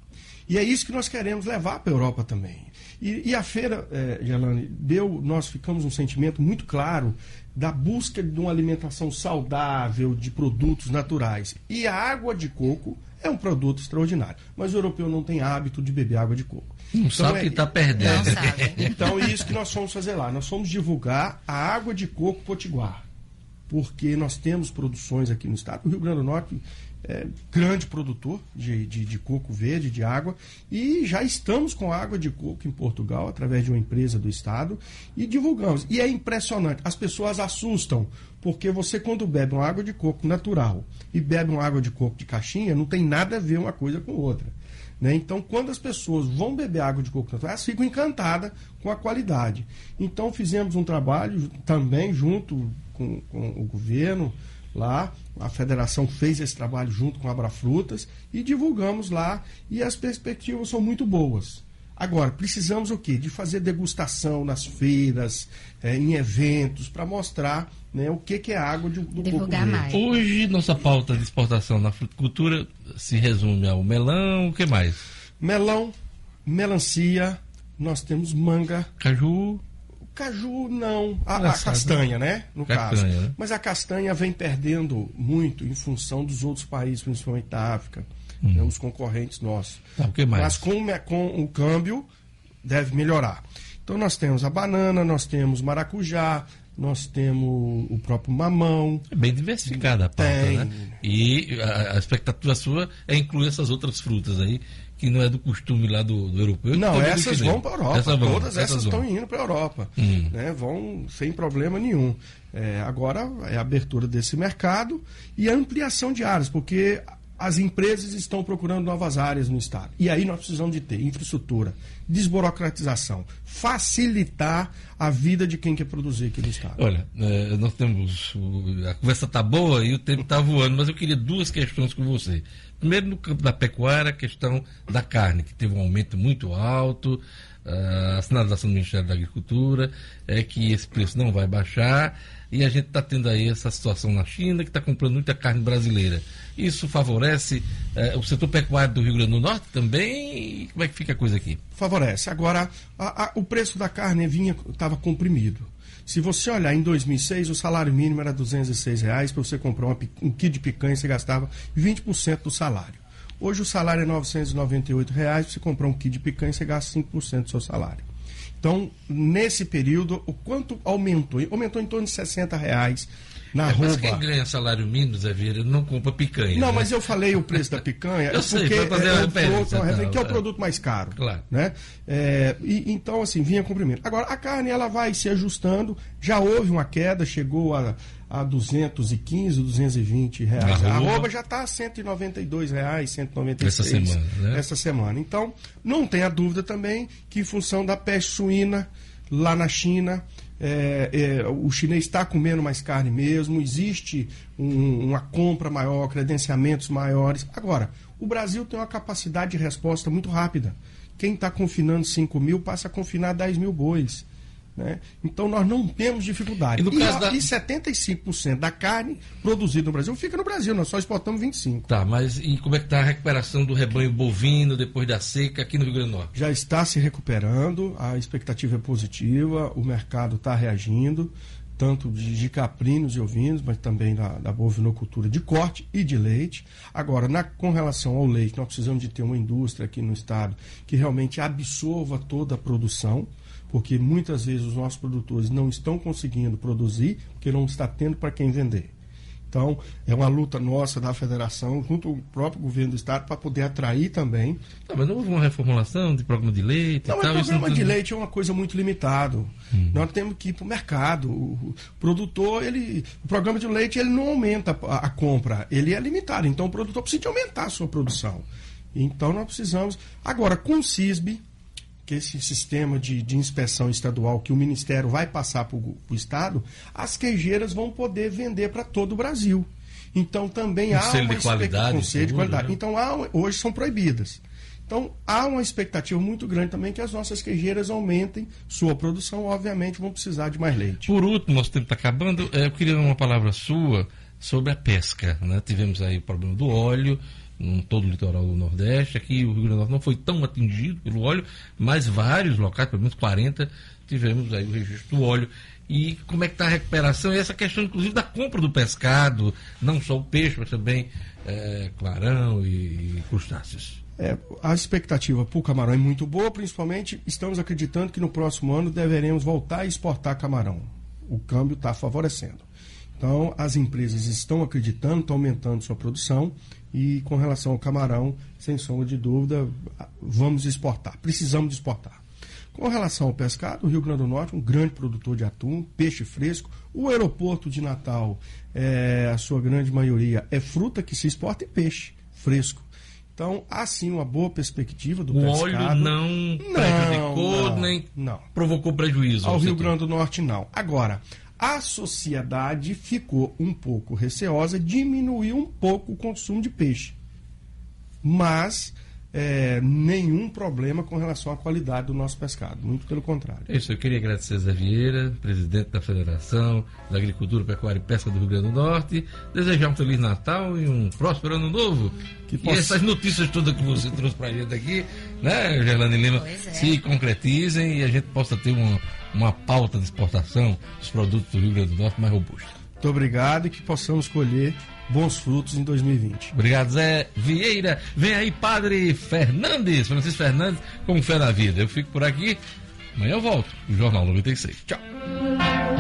Speaker 11: E é isso que nós queremos levar para a Europa também. E, e a feira, é, Gelane, deu, nós ficamos um sentimento muito claro da busca de uma alimentação saudável, de produtos naturais. E a água de coco é um produto extraordinário. Mas o europeu não tem hábito de beber água de coco.
Speaker 1: Não então, sabe é, que está perdendo.
Speaker 11: Então é isso que nós fomos fazer lá. Nós fomos divulgar a água de coco potiguar. Porque nós temos produções aqui no estado. O Rio Grande do Norte é, grande produtor de, de, de, coco verde, de água, e já estamos com água de coco em Portugal, através de uma empresa do Estado, e divulgamos. E é impressionante, as pessoas assustam, porque você, quando bebe uma água de coco natural e bebe uma água de coco de caixinha, não tem nada a ver uma coisa com outra. Né? Então, quando as pessoas vão beber água de coco natural, elas ficam encantadas com a qualidade. Então, fizemos um trabalho também junto com, com o governo lá, a federação fez esse trabalho junto com a Abrafrutas e divulgamos lá e as perspectivas são muito boas. Agora, precisamos o quê? De fazer degustação nas feiras, é, em eventos, para mostrar né, o que, que é água de, do
Speaker 4: Divulgar mais.
Speaker 1: Hoje, nossa pauta de exportação na fruticultura se resume ao melão, o que mais?
Speaker 11: Melão, melancia, nós temos manga.
Speaker 1: Caju.
Speaker 11: Caju não, a, a castanha, né? No castanha, caso. Né? Mas a castanha vem perdendo muito em função dos outros países, principalmente da África, hum. né, os concorrentes nossos.
Speaker 1: Tá?
Speaker 11: Mas com, com o câmbio deve melhorar. Então nós temos a banana, nós temos maracujá, nós temos o próprio mamão.
Speaker 1: É bem diversificada a pauta, Tem. né? E a, a expectativa sua é incluir essas outras frutas aí que não é do costume lá do, do europeu.
Speaker 11: Não, essas vão para a Europa. Essa vão, Todas essas, essas estão indo para a Europa. Hum. Né? Vão sem problema nenhum. É, agora é a abertura desse mercado e a ampliação de áreas, porque as empresas estão procurando novas áreas no Estado. E aí nós precisamos de ter infraestrutura, desburocratização, facilitar a vida de quem quer produzir aqui no Estado.
Speaker 1: Olha, é, nós temos. A conversa está boa e o tempo está voando, mas eu queria duas questões com você. Primeiro, no campo da pecuária, a questão da carne, que teve um aumento muito alto. A sinalização do Ministério da Agricultura é que esse preço não vai baixar e a gente está tendo aí essa situação na China que está comprando muita carne brasileira. Isso favorece eh, o setor pecuário do Rio Grande do Norte também? Como é que fica a coisa aqui?
Speaker 11: Favorece. Agora, a, a, o preço da carne vinha estava comprimido. Se você olhar em 2006, o salário mínimo era 206 reais para você comprar uma, um quilo de picanha, você gastava 20% do salário. Hoje o salário é 998 reais, você comprar um quilo de picanha, você gasta 5% do seu salário. Então, nesse período, o quanto aumentou? Aumentou em torno de 60 reais na é, Mas
Speaker 1: quem ganha salário mínimo, Zé Vieira, não compra picanha.
Speaker 11: Não, né? mas eu falei o preço da picanha, <laughs>
Speaker 1: eu é sei, porque fazer é,
Speaker 11: o produto, que é o produto mais caro.
Speaker 1: Claro.
Speaker 11: Né? É, e, então, assim, vinha comprimento. Agora, a carne ela vai se ajustando, já houve uma queda, chegou a, a 215, 220 reais. A arroba já está a 192 reais, 196
Speaker 1: essa semana, né?
Speaker 11: essa semana. Então, não tenha dúvida também que em função da peste suína lá na China, é, é, o chinês está comendo mais carne mesmo, existe um, uma compra maior, credenciamentos maiores. Agora, o Brasil tem uma capacidade de resposta muito rápida. Quem está confinando 5 mil passa a confinar 10 mil bois. Né? Então nós não temos dificuldade. E, no e, caso da... e 75% da carne produzida no Brasil fica no Brasil, nós só exportamos 25%.
Speaker 1: Tá, mas e como é que está a recuperação do rebanho bovino depois da seca aqui no Rio Grande do Norte?
Speaker 11: Já está se recuperando, a expectativa é positiva, o mercado está reagindo, tanto de, de, caprinos e ovinos, mas também da, da bovinocultura de corte e de leite. Agora, na, com relação ao leite, nós precisamos de ter uma indústria aqui no estado que realmente absorva toda a produção porque muitas vezes os nossos produtores não estão conseguindo produzir porque não está tendo para quem vender. Então, é uma luta nossa da federação, junto ao próprio governo do estado, para poder atrair também.
Speaker 1: Não, mas não houve uma reformulação de programa de leite?
Speaker 11: Não,
Speaker 1: mas
Speaker 11: tal, programa não... de leite é uma coisa muito limitada. Hum. Nós temos que ir para o mercado. O produtor, ele, o programa de leite, ele não aumenta a, a compra, ele é limitado. Então, o produtor precisa de aumentar a sua produção. Então, nós precisamos. Agora, com o CISB, que esse sistema de, de inspeção estadual que o Ministério vai passar para o Estado, as queijeiras vão poder vender para todo o Brasil. Então também
Speaker 1: um
Speaker 11: há
Speaker 1: selo uma de qualidade,
Speaker 11: conselho de qualidade. Né? Então há, hoje são proibidas. Então há uma expectativa muito grande também que as nossas queijeiras aumentem sua produção, obviamente vão precisar de mais leite.
Speaker 1: Por último, nosso tempo está acabando, eu queria uma palavra sua sobre a pesca. Né? Tivemos aí o problema do óleo, em todo o litoral do Nordeste. Aqui o Rio Grande do Norte não foi tão atingido pelo óleo, mas vários locais, pelo menos 40, tivemos aí o registro do óleo. E como é que está a recuperação? E essa questão, inclusive, da compra do pescado, não só o peixe, mas também é, clarão e, e crustáceos.
Speaker 11: É, a expectativa para o camarão é muito boa, principalmente estamos acreditando que no próximo ano deveremos voltar a exportar camarão. O câmbio está favorecendo. Então, as empresas estão acreditando, estão aumentando sua produção e com relação ao camarão, sem sombra de dúvida, vamos exportar, precisamos exportar. Com relação ao pescado, o Rio Grande do Norte, um grande produtor de atum, peixe fresco. O aeroporto de Natal, é, a sua grande maioria, é fruta que se exporta e peixe fresco. Então, há sim uma boa perspectiva do
Speaker 1: o
Speaker 11: pescado.
Speaker 1: O óleo não, não prejudicou, não, nem não. provocou prejuízo.
Speaker 11: Ao Rio Grande do Norte, não. Agora, a sociedade ficou um pouco receosa, diminuiu um pouco o consumo de peixe. Mas é, nenhum problema com relação à qualidade do nosso pescado, muito pelo contrário.
Speaker 1: É isso, eu queria agradecer a Zé Vieira, presidente da Federação da Agricultura, Pecuária e Pesca do Rio Grande do Norte, desejar um Feliz Natal e um próspero Ano Novo. Que possa... E essas notícias todas que você trouxe para a gente aqui, né, Gerlane Lima, é. se concretizem e a gente possa ter uma uma pauta de exportação dos produtos do Rio Grande do Norte mais robusta.
Speaker 11: Muito obrigado e que possamos colher bons frutos em 2020.
Speaker 1: Obrigado, Zé Vieira. Vem aí, Padre Fernandes, Francisco Fernandes, com fé na vida. Eu fico por aqui. Amanhã eu volto, Jornal 96. Tchau.